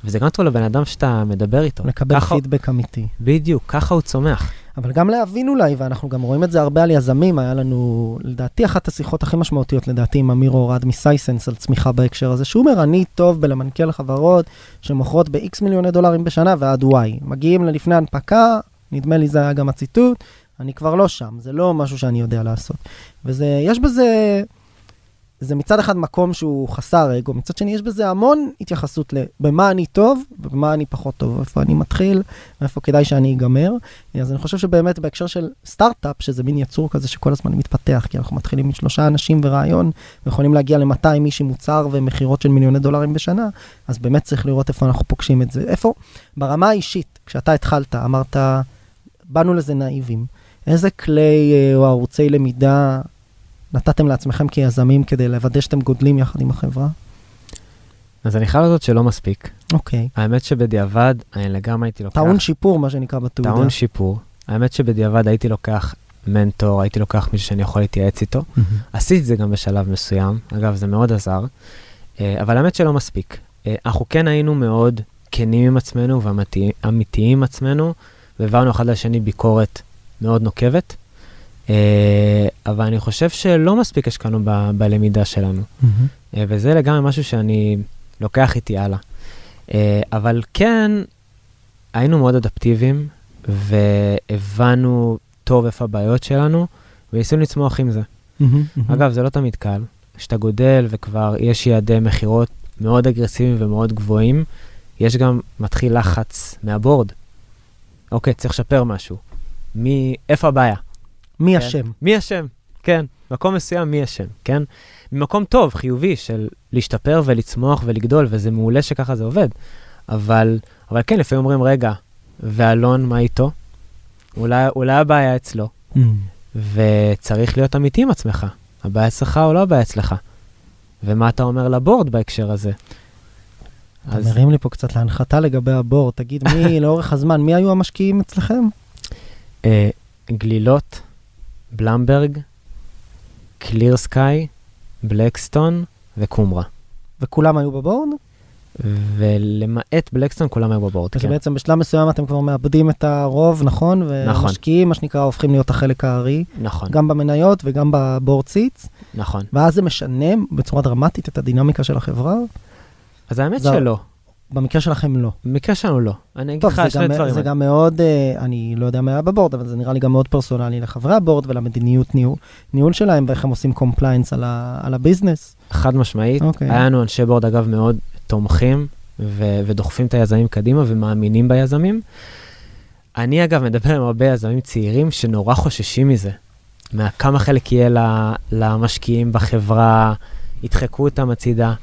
וזה גם טוב לבן אדם שאתה מדבר איתו. לקבל ככה- פידבק אמיתי. בדיוק, ככה הוא צומח. אבל גם להבין אולי, ואנחנו גם רואים את זה הרבה על יזמים, היה לנו, לדעתי, אחת השיחות הכי משמעותיות, לדעתי, עם אמיר אורד מסייסנס על צמיחה בהקשר הזה, שהוא אומר, אני טוב בלמנכ"ל חברות שמוכרות ב-X מיליוני דולרים בשנה ועד Y. מגיעים ללפני הנפקה, נדמה לי זה היה גם הציטוט, אני כבר לא שם, זה לא משהו שאני יודע לעשות. וזה, יש בזה, זה מצד אחד מקום שהוא חסר אגו, מצד שני יש בזה המון התייחסות לבמה אני טוב ובמה אני פחות טוב, איפה אני מתחיל, ואיפה כדאי שאני אגמר. אז אני חושב שבאמת בהקשר של סטארט-אפ, שזה מין יצור כזה שכל הזמן מתפתח, כי אנחנו מתחילים עם שלושה אנשים ורעיון, ויכולים להגיע ל-200 איש עם מוצר ומכירות של מיליוני דולרים בשנה, אז באמת צריך לראות איפה אנחנו פוגשים את זה. איפה, ברמה האישית, כשאתה התחלת, אמרת, באנו לזה נאיבים. איזה כלי אה, או ערוצי למידה נתתם לעצמכם כיזמים כדי לוודא שאתם גודלים יחד עם החברה? אז אני חייב לדעת שלא מספיק. אוקיי. האמת שבדיעבד, אני לגמרי הייתי לוקח... טעון שיפור, מה שנקרא בתעודה. טעון שיפור. האמת שבדיעבד הייתי לוקח מנטור, הייתי לוקח מישהו שאני יכול להתייעץ איתו. מהמם. עשיתי את זה גם בשלב מסוים, אגב, זה מאוד עזר, אה, אבל האמת שלא מספיק. אה, אנחנו כן היינו מאוד כנים עם עצמנו ואמיתיים עם עצמנו, והעברנו אחד לשני ביקורת מאוד נוקבת, אה, אבל אני חושב שלא מספיק השקענו ב- בלמידה שלנו. אה, וזה לגמרי משהו שאני לוקח איתי הלאה. אה, אבל כן, היינו מאוד אדפטיביים, והבנו טוב איפה הבעיות שלנו, וניסינו לצמוח עם זה. מהמם. מהמם. אגב, זה לא תמיד קל. כשאתה גודל וכבר יש יעדי מכירות מאוד אגרסיביים ומאוד גבוהים, יש גם מתחיל לחץ מהבורד. אוקיי, צריך לשפר משהו. מי, איפה הבעיה? מי כן? אשם? מי אשם? כן, מקום מסוים מי אשם, כן? ממקום טוב, חיובי, של להשתפר ולצמוח ולגדול, וזה מעולה שככה זה עובד. אבל, אבל כן, לפעמים אומרים, רגע, ואלון, מה איתו? אולי, אולי הבעיה אצלו. וצריך להיות אמיתי עם עצמך. הבעיה אצלך או לא הבעיה אצלך? ומה אתה אומר לבורד בהקשר הזה? אתה מרים לי פה קצת להנחתה לגבי הבור. תגיד, מי, לאורך הזמן, מי היו המשקיעים אצלכם? אה, גלילות, בלמברג, קליר סקאי, בלקסטון וקומרה. וכולם היו בבורד? ולמעט בלקסטון כולם היו בבורד, אז כן. בעצם בשלב מסוים אתם כבר מאבדים את הרוב, נכון? נכון. ומשקיעים, מה שנקרא, הופכים להיות החלק הארי, נכון, גם במניות וגם בבורד סיטס, נכון. ואז זה משנה בצורה דרמטית את הדינמיקה של החברה? אז האמת זה- שלא. במקרה שלכם לא. במקרה שלנו לא. אני אגיד לך שני דברים. זה גם מאוד, אה, אני לא יודע מה היה בבורד, אבל זה נראה לי גם מאוד פרסונלי לחברי הבורד ולמדיניות ניהול, ניהול שלהם ואיך הם עושים compliance על, ה, על ה business. חד משמעית. אוקיי. היה לנו אנשי board, אגב, מאוד תומכים ו- ודוחפים את היזמים קדימה ומאמינים ביזמים. אני, אגב, מדבר עם הרבה יזמים צעירים שנורא חוששים מזה. מכמה חלק יהיה למשקיעים בחברה, ידחקו אותם הצידה.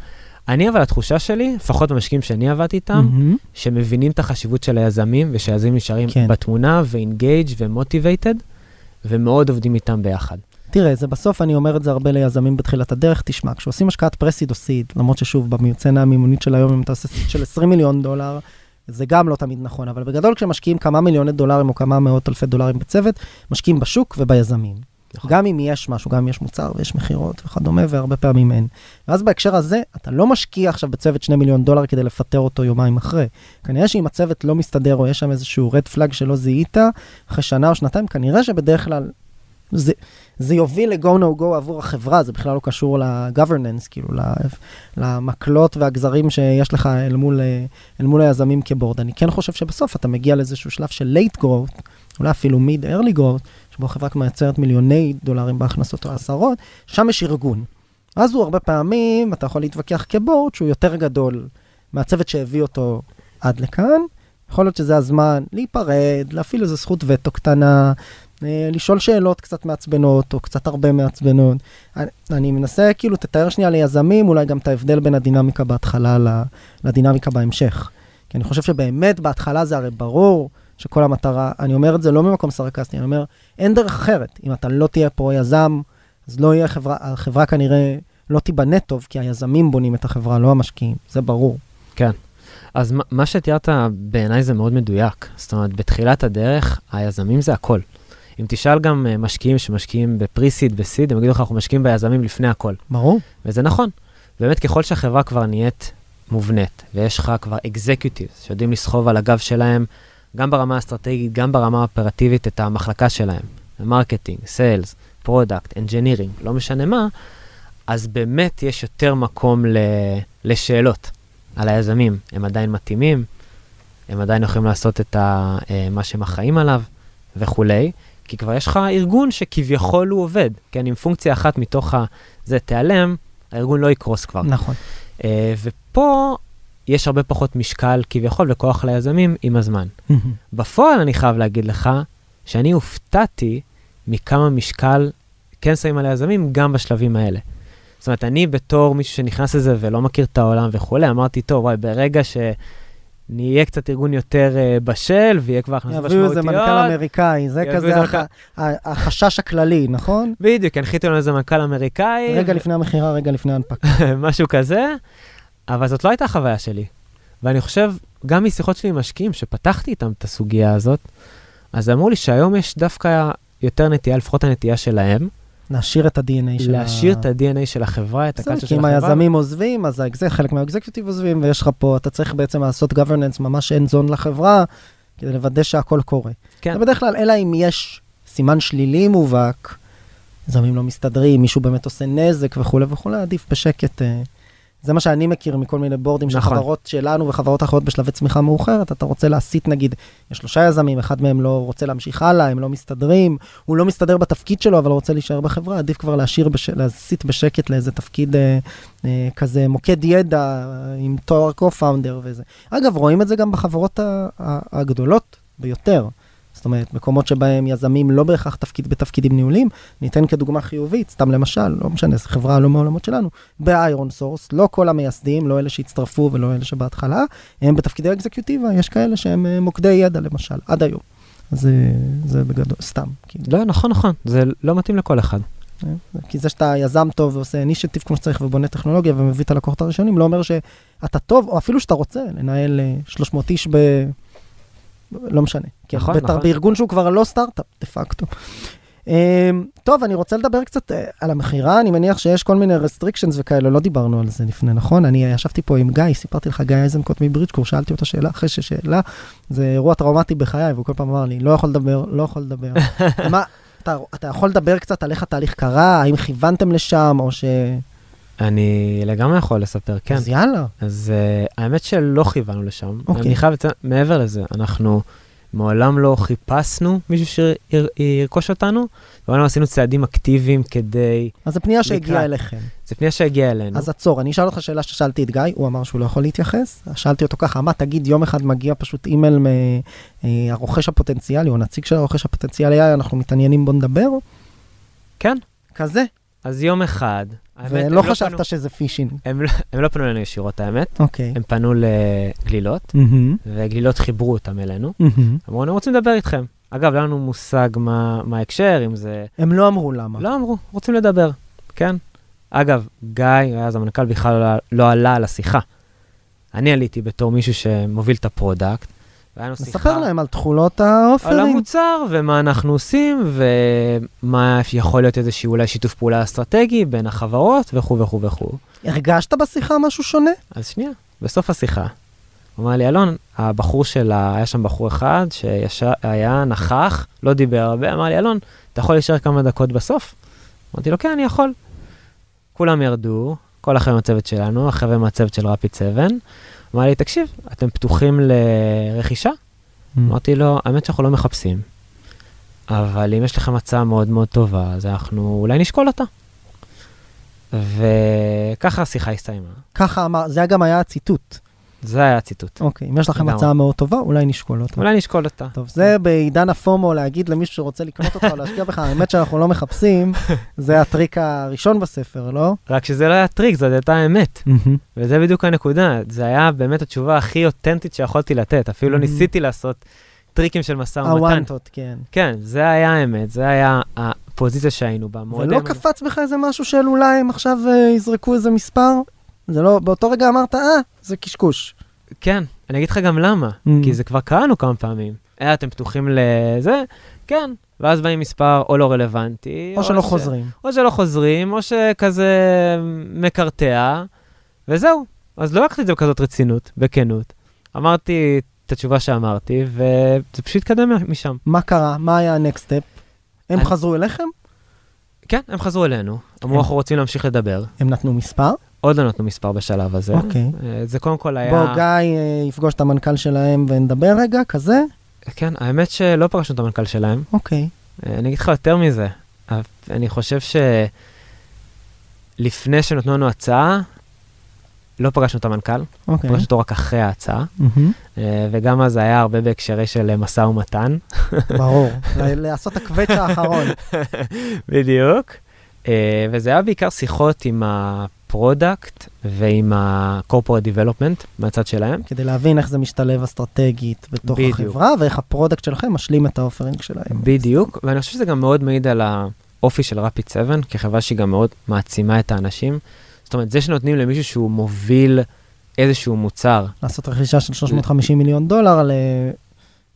אני, אבל התחושה שלי, לפחות במשקיעים שאני עבדתי איתם, מהמם. שמבינים את החשיבות של היזמים, ושהיזמים נשארים כן. בתמונה ו-engaged ו-motivated, ומאוד עובדים איתם ביחד. תראה, זה בסוף, אני אומר את זה הרבה ליזמים בתחילת הדרך, תשמע, כשעושים השקעת פרסיד או סיד, למרות ששוב, במרצנה המימונית של היום, אם אתה עושה סיד של 20 מיליון דולר, זה גם לא תמיד נכון, אבל בגדול כשמשקיעים כמה מיליוני דולרים או כמה מאות אלפי דולרים בצוות, משקיעים בשוק וביזמים. נכון. גם אם יש משהו, גם אם יש מוצר ויש מכירות וכדומה, והרבה פעמים אין. ואז בהקשר הזה, אתה לא משקיע עכשיו בצוות 2 מיליון דולר כדי לפטר אותו יומיים אחרי. כנראה שאם הצוות לא מסתדר או יש שם איזשהו רד פלאג שלא זיהית, אחרי שנה או שנתיים, כנראה שבדרך כלל זה, זה יוביל ל-go no go עבור החברה, זה בכלל לא קשור ל-governance, כאילו למקלות והגזרים שיש לך אל מול, אל מול היזמים כבורד. אני כן חושב שבסוף אתה מגיע לאיזשהו שלב של late growth, אולי אפילו mid early growth, שבו החברה כבר מייצרת מיליוני דולרים בהכנסות או עשרות, שם יש ארגון. אז הוא הרבה פעמים, אתה יכול להתווכח כבורד, שהוא יותר גדול מהצוות שהביא אותו עד לכאן. יכול להיות שזה הזמן להיפרד, להפעיל איזו זכות וטו קטנה, אה, לשאול שאלות קצת מעצבנות, או קצת הרבה מעצבנות. אני, אני מנסה כאילו, תתאר שנייה ליזמים, אולי גם את ההבדל בין הדינמיקה בהתחלה לדינמיקה בהמשך. כי אני חושב שבאמת בהתחלה זה הרי ברור שכל המטרה, אני אומר את זה לא ממקום סרקסטי, אני אומר, אין דרך אחרת. אם אתה לא תהיה פה יזם, אז לא יהיה חברה, החברה כנראה לא תיבנה טוב, כי היזמים בונים את החברה, לא המשקיעים, זה ברור. כן. אז מה- מה שתיארת בעיניי זה מאוד מדויק. זאת אומרת, בתחילת הדרך, היזמים זה הכל. אם תשאל גם אה, משקיעים שמשקיעים ב pre-seed, ב seed, הם יגידו לך, אנחנו משקיעים ביזמים לפני הכל. ברור. וזה נכון. באמת, ככל שהחברה כבר נהיית מובנית, ויש לך כבר executives שיודעים לסחוב על הגב שלהם, גם ברמה האסטרטגית, גם ברמה האופרטיבית, את המחלקה שלהם, marketing, sales, product, engineering, לא משנה מה, אז באמת יש יותר מקום ל... לשאלות על היזמים. הם עדיין מתאימים, הם עדיין יכולים לעשות את ה... אה, מה שהם אחראים עליו וכולי, כי כבר יש לך ארגון שכביכול הוא עובד. כן, אם פונקציה אחת מתוך ה... זה תיעלם, הארגון לא יקרוס כבר. נכון. Uh, ופה יש הרבה פחות משקל כביכול וכוח ליזמים עם הזמן. בפועל אני חייב להגיד לך שאני הופתעתי מכמה משקל כן שמים על היזמים גם בשלבים האלה. זאת אומרת, אני בתור מישהו שנכנס לזה ולא מכיר את העולם וכולי, אמרתי, טוב, וואי, ברגע שנהיה קצת ארגון יותר uh, בשל ויהיה כבר הכנסות יביאו משמעותיות, איזה מנכ"ל אמריקאי, זה יביאו כזה הח- החשש הכללי, נכון? בדיוק, הנחיתו לנו איזה מנכ"ל אמריקאי, רגע לפני המכירה, רגע לפני ההנפקה. משהו כזה, אבל זאת לא הייתה החוויה שלי. ואני חושב, גם משיחות שלי עם משקיעים, שפתחתי איתם את הסוגיה הזאת, אז אמרו לי שהיום יש דווקא יותר נטייה, לפחות הנטייה שלהם, להשאיר את ה-DNA של ה... להשאיר את ה-DNA של החברה, את בסדר, הקלצ'ר כי של אם החברה. היזמים עוזבים, אז חלק מהאקזקיוטיב עוזבים, ויש לך פה, אתה צריך בעצם לעשות governance ממש end zone לחברה, כדי לוודא שהכל קורה. כן. זה בדרך כלל, אלא אם יש סימן שלילי מובהק, יזמים לא מסתדרים, מישהו באמת עושה נזק וכולי וכולי, עדיף בשקט. זה מה שאני מכיר מכל מיני בורדים של נכון. חברות שלנו וחברות אחרות בשלבי צמיחה מאוחרת, אתה רוצה להסיט נגיד, יש שלושה יזמים, אחד מהם לא רוצה להמשיך הלאה, הם לא מסתדרים, הוא לא מסתדר בתפקיד שלו, אבל רוצה להישאר בחברה, עדיף כבר להשאיר, בש... להסיט בשקט לאיזה תפקיד אה, אה, כזה מוקד ידע אה, עם תואר co-founder וזה. אגב, רואים את זה גם בחברות הגדולות ביותר. זאת אומרת, מקומות שבהם יזמים לא בהכרח תפקיד בתפקידים ניהוליים, ניתן כדוגמה חיובית, סתם למשל, לא משנה, זו חברה לא מהעולמות שלנו, ב ironSource, לא כל המייסדים, לא אלה שהצטרפו ולא אלה שבהתחלה, הם בתפקידי אקזקיוטיבה, יש כאלה שהם אה, מוקדי ידע למשל, עד היום. אז זה, זה בגדול, סתם. כאילו, לא, נכון, נכון, זה לא מתאים לכל אחד. אה, כי זה שאתה יזם טוב ועושה אינישטיב כמו שצריך ובונה טכנולוגיה ומביא את הלקוחות הראשונים, לא אומר שאתה טוב, או אפילו שאתה רוצה לנהל אה, 300 איש ב... לא משנה. כי נכון, הרבה- נכון. בארגון שהוא כבר לא סטארט-אפ, דה פקטו. Um, טוב, אני רוצה לדבר קצת uh, על המכירה, אני מניח שיש כל מיני restrictions וכאלה, לא דיברנו על זה לפני, נכון? אני ישבתי פה עם גיא, סיפרתי לך, גיא איזנקוט מברידג'קור, שאלתי אותו שאלה אחרי ששאלה, זה אירוע טראומטי בחיי, והוא כל פעם אמר לי, לא יכול לדבר, לא יכול לדבר. מה, אתה, אתה יכול לדבר קצת על איך התהליך קרה, האם כיוונתם לשם, או ש... אני לגמרי יכול לספר, כן. אז יאללה. אז uh, האמת שלא כיוונו לשם. אוקיי. אני חייב לציין, מעבר לזה, אנחנו מעולם לא חיפשנו מישהו שירכוש אותנו, מעולם עשינו צעדים אקטיביים כדי... אז זו פנייה שהגיעה. אליכם. זו פנייה שהגיעה אלינו. אז עצור, אני אשאל אותך שאלה ששאלתי את גיא, הוא אמר שהוא לא יכול להתייחס. שאלתי אותו ככה, מה, תגיד, יום אחד מגיע פשוט אימייל מהרוכש הפוטנציאלי, או נציג של הרוכש הפוטנציאלי, "היי, אנחנו מתעניינים, בוא נדבר? כן. כזה. אז יום אחד... האמת, ולא פנו- חשבת שזה פישינג. הם לא- הם לא פנו אלינו ישירות, האמת. אוקיי. הם פנו לגלילות, מהמם, וגלילות חיברו אותם אלינו. מהמם. אמרו, אני רוצים לדבר איתכם. אגב, לא היה לנו מושג מה מה ההקשר, אם זה... הם לא אמרו למה. לא אמרו, רוצים לדבר, כן? אגב, גיא, אז המנכ"ל בכלל לא- לא עלה על השיחה. אני עליתי בתור מישהו שמוביל את ה product, והיה לנו שיחה נספר להם על תכולות על ה offering. המוצר, ומה אנחנו עושים, ומה יכול להיות איזשהו אולי שיתוף פעולה אסטרטגי בין החברות, וכו' וכו' וכו'. הרגשת בשיחה משהו שונה? אז שנייה, בסוף השיחה, הוא אמר לי, אלון, הבחור שלה, היה שם בחור אחד שהיה נכח, לא דיבר הרבה, אמר לי, אלון, אתה יכול להישאר כמה דקות בסוף? אמרתי לו, כן, אני יכול. כולם ירדו, כל החבר'ה מהצוות שלנו, החבר'ה מהצוות של רפיד 7, אמר לי, תקשיב, אתם פתוחים לרכישה? אמרתי לו, האמת שאנחנו לא מחפשים, אבל אם יש לכם הצעה מאוד מאוד טובה, אז אנחנו אולי נשקול אותה. וככה השיחה הסתיימה. ככה אמר, זה גם היה הציטוט. זה היה הציטוט. אוקיי, אם יש לכם. הצעה מאוד טובה, אולי נשקול אותה. אולי נשקול אותה. טוב, זה בעידן הפומו להגיד למישהו שרוצה לקנות אותך או להשקיע בך, האמת שאנחנו לא מחפשים, זה הטריק הראשון בספר, לא? רק שזה לא היה טריק, זאת הייתה האמת. וזה בדיוק הנקודה, זה היה באמת התשובה הכי אותנטית שיכולתי לתת, אפילו לא. ניסיתי לעשות טריקים של משא ומתן. האותנטיות, כן. כן, זה היה האמת, זה היה הפוזיציה שהיינו בה. ולא. קפץ בך איזה משהו של אולי הם עכשיו אה, יזרקו איזה מספר? זה לא, באותו רגע אמרת, אה, זה קשקוש. כן, אני אגיד לך גם למה, Mm. כי זה כבר קראנו כמה פעמים. אה, אתם פתוחים לזה? כן. ואז באים מספר או לא רלוונטי, או שלא חוזרים. או שלא חוזרים, או שכזה מקרטע, וזהו. אז לא לקחתי את זה בכזאת רצינות, בכנות. אמרתי את התשובה שאמרתי, וזה פשוט התקדם משם. מה קרה? מה היה ה-next step? הם אני- חזרו אליכם? כן, הם חזרו אלינו, אמרו, כן. אנחנו רוצים להמשיך לדבר. הם נתנו מספר? עוד לא נתנו מספר בשלב הזה. אוקיי. אה, זה קודם כל היה... בוא, גיא אה, יפגוש את המנכ"ל שלהם ונדבר רגע, כזה? כן, האמת שלא פגשנו את המנכ"ל שלהם. אוקיי. אה, אני אגיד לך יותר מזה. אני חושב שלפני שנתנו לנו הצעה, לא פגשנו את המנכ"ל, אוקיי. פגשנו אותו רק אחרי ההצעה. אה, וגם אז היה הרבה בהקשרי של משא ומתן. ברור. לעשות הקווץ' האחרון. בדיוק. וזה היה בעיקר שיחות עם ה product ועם ה-corporate development מהצד שלהם. כדי להבין איך זה משתלב אסטרטגית בתוך בדיוק. החברה, ואיך ה product שלכם משלים את ה offering שלהם. בדיוק, ואני חושב שזה גם מאוד מעיד על האופי של Rapid 7, כחברה שהיא גם מאוד מעצימה את האנשים. זאת אומרת, זה שנותנים למישהו שהוא מוביל איזשהו מוצר, לעשות רכישה של 350 מיליון דולר אה,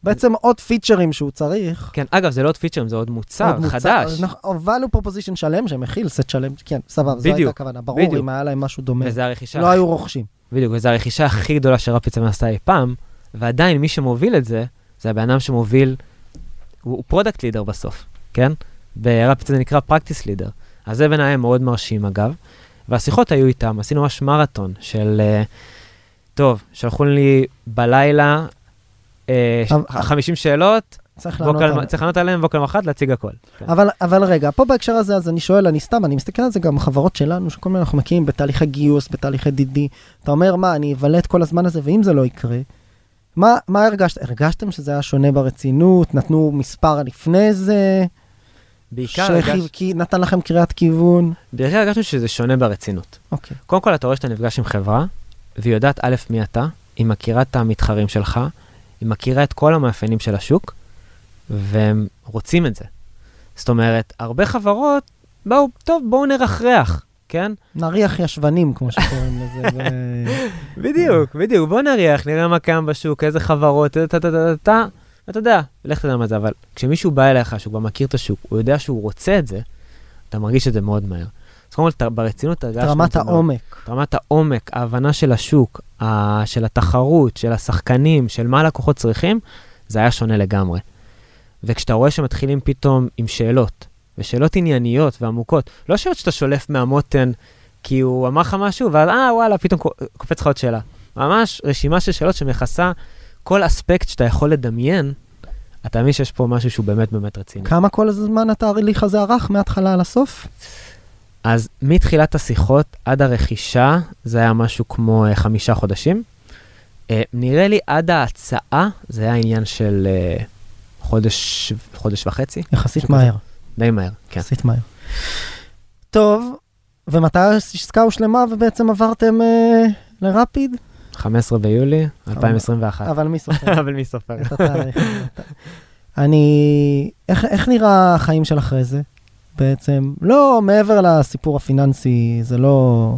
בעצם עוד פיצ'רים שהוא צריך. כן, אגב, זה לא עוד פיצ'רים, זה עוד מוצר עוד מוצר- חדש. או value proposition שלם שמכיל סט שלם, כן, סבבה, זו הייתה הכוונה. ברור, בדיוק. אם היה להם משהו דומה. וזה הרכישה, לא היו רוכשים. בדיוק, וזו הרכישה הכי גדולה ש Rapid 7 עשתה אי פעם, ועדיין מי שמוביל את זה, זה הבן אדם שמוביל, הוא product leader בסוף, כן? ב Rapid זה נקרא practice leader. אז זה בעיניי מאוד מרשים אגב, והשיחות היו איתם, עשינו ממש מרתון של, אה, טוב, שלחו לי בלילה 50 שאלות, צריך לענות. צריך לענות עליהן בוקר למחרת, להציג הכל. כן. אבל, אבל רגע, פה בהקשר הזה, אז אני שואל, אני סתם, אני מסתכל על זה גם חברות שלנו, שכל מיני אנחנו מכירים בתהליכי גיוס, בתהליכי DD. אתה אומר, מה, אני אבלה את כל הזמן הזה, ואם זה לא יקרה, מה, מה הרגשת? הרגשתם שזה היה שונה ברצינות? נתנו מספר לפני זה? בעיקר שכיב- הרגש- כי נתן לכם קריאת כיוון? בעיקר הרגשנו שזה שונה ברצינות. אוקיי. קודם כל, אתה רואה שאתה נפגש עם חברה, והיא יודעת א', מי אתה, היא מכירה את המתחרים שלך, היא מכירה את כל המאפיינים של השוק, והם רוצים את זה. זאת אומרת, הרבה חברות, באו, טוב, בואו נרחרח, כן? נריח ישבנים, כמו שקוראים לזה. ו- בדיוק, בדיוק, בואו נריח, נראה מה קיים בשוק, איזה חברות, טה טה טה טה טה, אתה יודע, לך תדע מה זה, אבל כשמישהו בא אליך, שהוא כבר מכיר את השוק, הוא יודע שהוא רוצה את זה, אתה מרגיש את זה מאוד מהר. אז קודם כל, ברצינות הרגשנו את רמת. העומק. את רמת העומק, ההבנה של השוק, ה- של התחרות, של השחקנים, של מה הלקוחות צריכים, זה היה שונה לגמרי. וכשאתה רואה שמתחילים פתאום עם שאלות, ושאלות ענייניות ועמוקות, לא שאלות שאתה שולף מהמותן כי הוא אמר לך משהו, ואז אה, וואלה, פתאום קו- קופץ לך עוד שאלה. ממש רשימה של שאלות שמכסה כל אספקט שאתה יכול לדמיין, אתה מבין שיש פה משהו שהוא באמת באמת רציני. כמה כל הזמן התהליך הזה ארך, מההתחלה לסוף? אז מתחילת השיחות עד הרכישה, זה היה משהו כמו uh, חמישה חודשים. Uh, נראה לי עד ההצעה, זה היה עניין של uh, חודש, חודש וחצי, יחסית מהר. די מהר, כן. יחסית מהר. טוב, ומתי העסקה הושלמה ובעצם עברתם אה, לרפיד? 15 ביולי 2021. אבל מי סופר אבל מי סופר? את התאריך? אני... איך, איך נראה החיים של אחרי זה בעצם? לא, מעבר לסיפור הפיננסי, זה לא...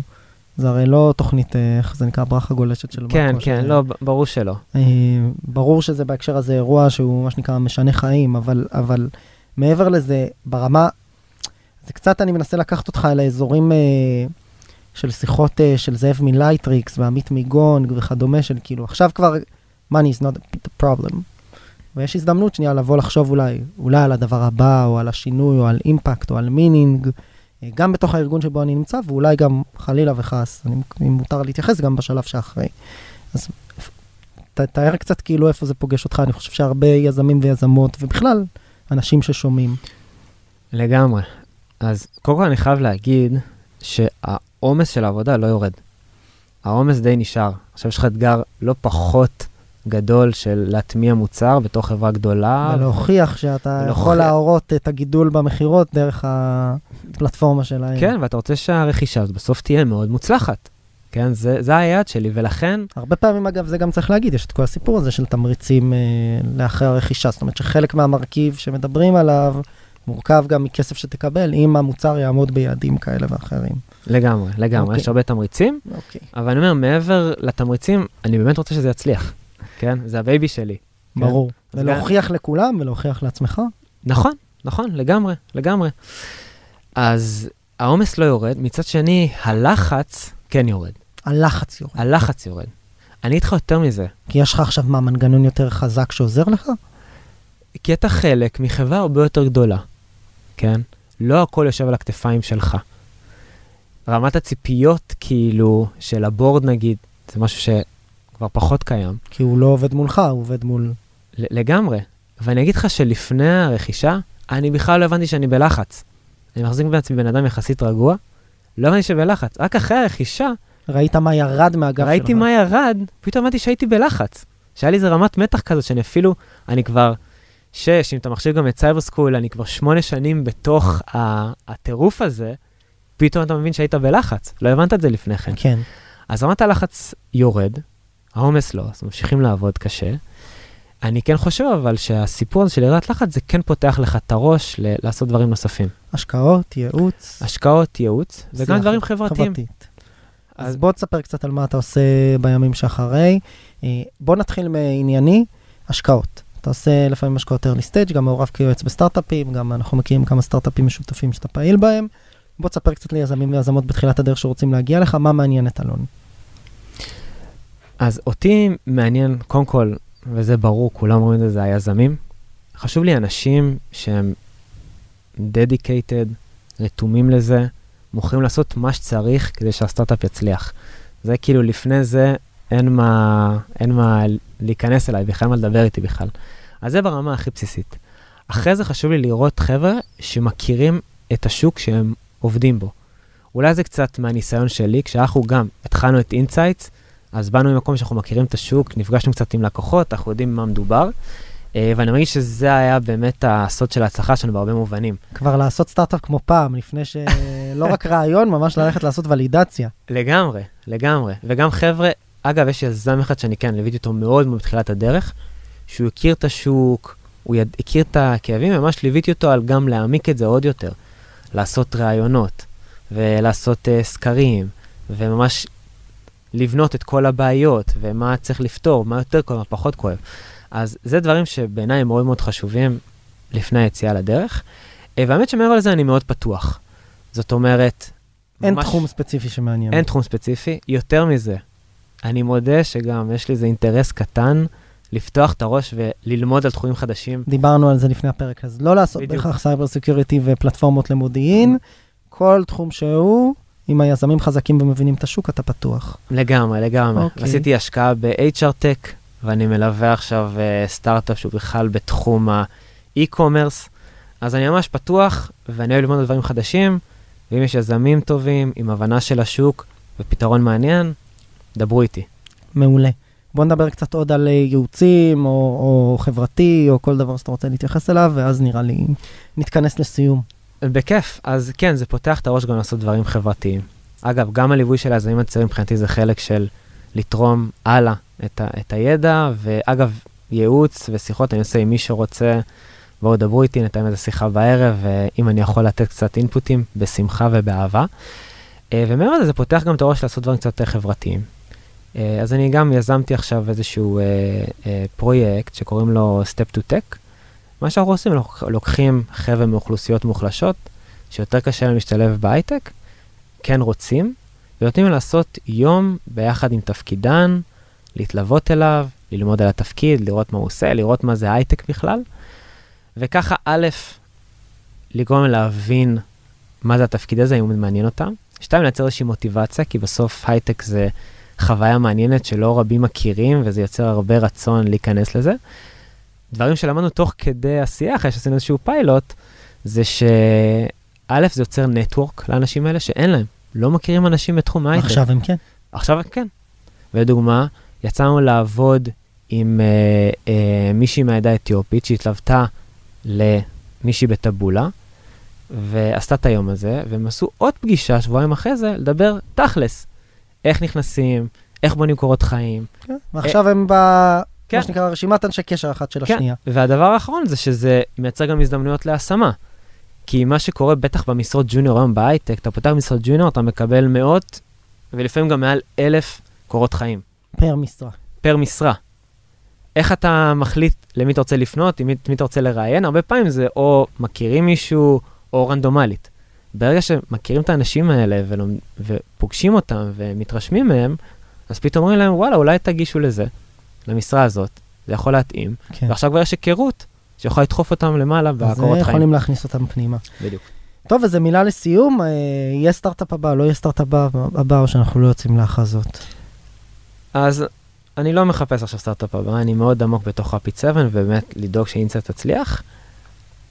זה הרי לא תוכנית, איך זה נקרא, בריכה גולשת של כן, מרקו, כן, שזה- לא, ברור שלא. אה, ברור שזה בהקשר הזה אירוע שהוא מה שנקרא משנה חיים, אבל, אבל מעבר לזה, ברמה, זה קצת אני מנסה לקחת אותך אל האזורים אה, של שיחות אה, של זאב מ Lightricks ועמית מגונג וכדומה, של כאילו עכשיו כבר money is not the problem. ויש הזדמנות שנייה לבוא לחשוב אולי, אולי על הדבר הבא, או על השינוי, או על impact, או על meaning, אה, גם בתוך הארגון שבו אני נמצא, ואולי גם חלילה וחס, אני, אם מותר להתייחס, גם בשלב שאחרי. אז ת, תאר קצת כאילו איפה זה פוגש אותך, אני חושב שהרבה יזמים ויזמות, ובכלל, אנשים ששומעים. לגמרי. אז קודם כל אני חייב להגיד שהעומס של העבודה לא יורד. העומס די נשאר. עכשיו יש לך אתגר לא פחות גדול של להטמיע מוצר בתוך חברה גדולה. ולהוכיח שאתה ולהוכיח. יכול להראות את הגידול במכירות דרך הפלטפורמה שלהם. כן, ואתה רוצה שהרכישה הזאת בסוף תהיה מאוד מוצלחת. כן, זה, זה היעד שלי, ולכן, הרבה פעמים, אגב, זה גם צריך להגיד, יש את כל הסיפור הזה של תמריצים אה, לאחרי הרכישה. זאת אומרת שחלק מהמרכיב שמדברים עליו מורכב גם מכסף שתקבל, אם המוצר יעמוד ביעדים כאלה ואחרים. לגמרי, לגמרי, אוקיי. יש הרבה תמריצים, אוקיי. אבל אני אומר, מעבר לתמריצים, אני באמת רוצה שזה יצליח. כן, זה ה baby שלי. כן. ברור. אז ולהוכיח לכולם ולהוכיח לעצמך. נכון, נכון, לגמרי, לגמרי. אז העומס לא יורד, מצד שני, הלחץ כן יורד. הלחץ יורד. הלחץ יורד. אני אגיד לך יותר מזה, כי יש לך עכשיו מה, מנגנון יותר חזק שעוזר לך? כי אתה חלק מחברה הרבה יותר גדולה, כן? לא הכל יושב על הכתפיים שלך. רמת הציפיות, כאילו, של ה board נגיד, זה משהו שכבר פחות קיים. כי הוא לא עובד מולך, הוא עובד מול... לגמרי. ואני אגיד לך שלפני הרכישה, אני בכלל לא הבנתי שאני בלחץ. אני מחזיק בעצמי בן אדם יחסית רגוע, לא הבנתי שבלחץ. רק אחרי הרכישה, ראית מה ירד מהגב שלך. ראיתי מה ירד, פתאום הבנתי שהייתי בלחץ. שהיה לי איזה רמת מתח כזאת שאני אפילו, אני כבר שש, אם אתה מחשיב גם את סייבר סקול, אני כבר שמונה שנים בתוך ה- הטירוף הזה, פתאום אתה מבין שהיית בלחץ. לא הבנת את זה לפני כן. כן. אז רמת הלחץ יורד, העומס לא, אז ממשיכים לעבוד קשה. אני כן חושב אבל שהסיפור הזה של ירידת לחץ, זה כן פותח לך את הראש ל- לעשות דברים נוספים. השקעות, ייעוץ. השקעות, ייעוץ, וגם שיח דברים חברתיים. חברתית. אז בוא תספר קצת על מה אתה עושה בימים שאחרי. אה, בוא נתחיל מענייני, השקעות. אתה עושה לפעמים השקעות early stage, גם מעורב כיועץ בסטארט-אפים, גם אנחנו מכירים כמה סטארט-אפים משותפים שאתה פעיל בהם. בוא תספר קצת ליזמים ויזמות בתחילת הדרך שרוצים להגיע לך, מה מעניין את אלון. אז אותי מעניין, קודם כל, וזה ברור, כולם אומרים את זה, זה היזמים. חשוב לי אנשים שהם dedicated, רתומים לזה, מוכנים לעשות מה שצריך כדי שהסטארט-אפ יצליח. זה כאילו, לפני זה אין מה, אין מה להיכנס אליי, בכלל מה לדבר איתי בכלל. אז זה ברמה הכי בסיסית. אחרי זה חשוב לי לראות חבר'ה שמכירים את השוק שהם עובדים בו. אולי זה קצת מהניסיון שלי, כשאנחנו גם התחלנו את אינסייטס, אז באנו ממקום שאנחנו מכירים את השוק, נפגשנו קצת עם לקוחות, אנחנו יודעים מה מדובר, אה, ואני מרגיש שזה היה באמת הסוד של ההצלחה שלנו בהרבה מובנים. כבר לעשות סטארט-אפ כמו פעם, לפני שלא רק רעיון, ממש ללכת לעשות ולידציה. לגמרי, לגמרי. וגם חבר'ה, אגב, יש יזם אחד שאני כן, ליוויתי אותו מאוד מאוד בתחילת הדרך, שהוא הכיר את השוק, הוא יד... הכיר את הכאבים, ממש ליוויתי אותו על גם להעמיק את זה עוד יותר. לעשות ראיונות, ולעשות uh, סקרים, וממש לבנות את כל הבעיות, ומה צריך לפתור, מה יותר כואב, מה פחות כואב. אז זה דברים שבעיניי הם מאוד מאוד חשובים לפני היציאה לדרך. אה, והאמת שמעבר לזה אני מאוד פתוח. זאת אומרת, אין ממש- תחום ספציפי שמעניין. אין תחום ספציפי. יותר מזה, אני מודה שגם יש לי איזה אינטרס קטן לפתוח את הראש וללמוד על תחומים חדשים. דיברנו על זה לפני הפרק, אז לא לעשות בדיוק. בהכרח cyber security ופלטפורמות למודיעין, כל תחום שהוא, אם היזמים חזקים ומבינים את השוק, אתה פתוח. לגמרי, לגמרי. אוקיי. עשיתי השקעה ב-HR Tech, ואני מלווה עכשיו אה, סטארט-אפ שהוא בכלל בתחום ה-e-commerce, אז אני ממש פתוח, ואני אוהב ללמוד דברים חדשים, ואם יש יזמים טובים, עם הבנה של השוק ופתרון מעניין, דברו איתי. מעולה. בוא נדבר קצת עוד על אה, ייעוצים, או, או חברתי, או כל דבר שאתה רוצה להתייחס אליו, ואז נראה לי נתכנס לסיום. בכיף. אז כן, זה פותח את הראש גם לעשות דברים חברתיים. אגב, גם הליווי של היזמים הצעירים מבחינתי זה חלק של לתרום הלאה את, ה- את הידע, ואגב, ייעוץ ושיחות אני עושה עם מי שרוצה, בואו דברו איתי, נתאם איזה שיחה בערב, ואם אני יכול לתת קצת אינפוטים, בשמחה ובאהבה. אה, ומעבר לזה, זה פותח גם את הראש לעשות דברים קצת יותר חברתיים. אה, אז אני גם יזמתי עכשיו איזשהו אה, פרויקט שקוראים לו Step to Tech. מה שאנחנו עושים, אנחנו לוקחים חבר'ה מאוכלוסיות מוחלשות, שיותר קשה להם להשתלב בהייטק, כן רוצים, ונותנים להם לעשות יום ביחד עם תפקידן, להתלוות אליו, ללמוד על התפקיד, לראות מה הוא עושה, לראות מה זה הייטק בכלל. וככה, א', לגרום להבין מה זה התפקיד הזה, אם הוא מעניין אותם. שתיים, לייצר איזושהי מוטיבציה, כי בסוף הייטק זה חוויה מעניינת שלא רבים מכירים, וזה יוצר הרבה רצון להיכנס לזה. דברים שלמדנו תוך כדי עשייה, אחרי שעשינו איזשהו פיילוט, זה שא', זה יוצר נטוורק לאנשים האלה שאין להם. לא מכירים אנשים בתחום ההייטק. עכשיו הם כן. עכשיו כן. לדוגמה, יצאנו לעבוד עם אה, אה, מישהי מהעדה האתיופית שהתלוותה למישהי בטבולה, ועשתה את היום הזה, והם עשו עוד פגישה שבועיים אחרי זה, לדבר תכלס. איך נכנסים, איך בונים קורות חיים. כן. ועכשיו הם ב... כן. מה שנקרא רשימת אנשי קשר אחת של כן, השנייה. והדבר האחרון זה שזה מייצר גם הזדמנויות להשמה. כי מה שקורה בטח במשרות ג'וניור היום בהייטק, אתה פותח משרות ג'וניור, אתה מקבל מאות, ולפעמים גם מעל אלף קורות חיים, פר משרה. פר משרה. איך אתה מחליט למי אתה רוצה לפנות, עם מי, מי אתה רוצה לראיין? הרבה פעמים זה או מכירים מישהו, או רנדומלית. ברגע שמכירים את האנשים האלה ולומד, ופוגשים אותם ומתרשמים מהם, אז פתאום אומרים להם, וואלה, אולי תגישו לזה, למשרה הזאת, זה יכול להתאים. כן. ועכשיו כבר יש היכרות שיכולה לדחוף אותם למעלה אז בקורות חיים. יכולים להכניס אותם פנימה. בדיוק. טוב, איזה מילה לסיום, אה, יהיה סטארט-אפ הבא, לא יהיה סטארט-אפ הבא, הבא, או שאנחנו לא יוצאים להכרזות. אז אני לא מחפש עכשיו סטארט-אפ הבא, אני מאוד עמוק בתוך רפיד 7, ובאמת לדאוג שאינסט תצליח.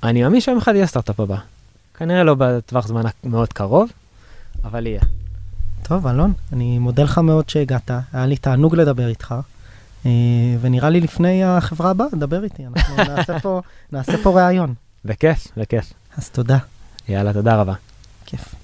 אני מאמין שיום אחד יהיה סטארט-אפ הבא. כנראה לא בטווח זמן מאוד קרוב, אבל יהיה. טוב, אלון, אני מודה לך מאוד שהגעת, היה לי תענוג לדבר איתך, ונראה לי לפני החברה הבאה, דבר איתי, אנחנו נעשה פה, נעשה פה ראיון. בכיף, בכיף. אז תודה, יאללה, תודה רבה. כיף.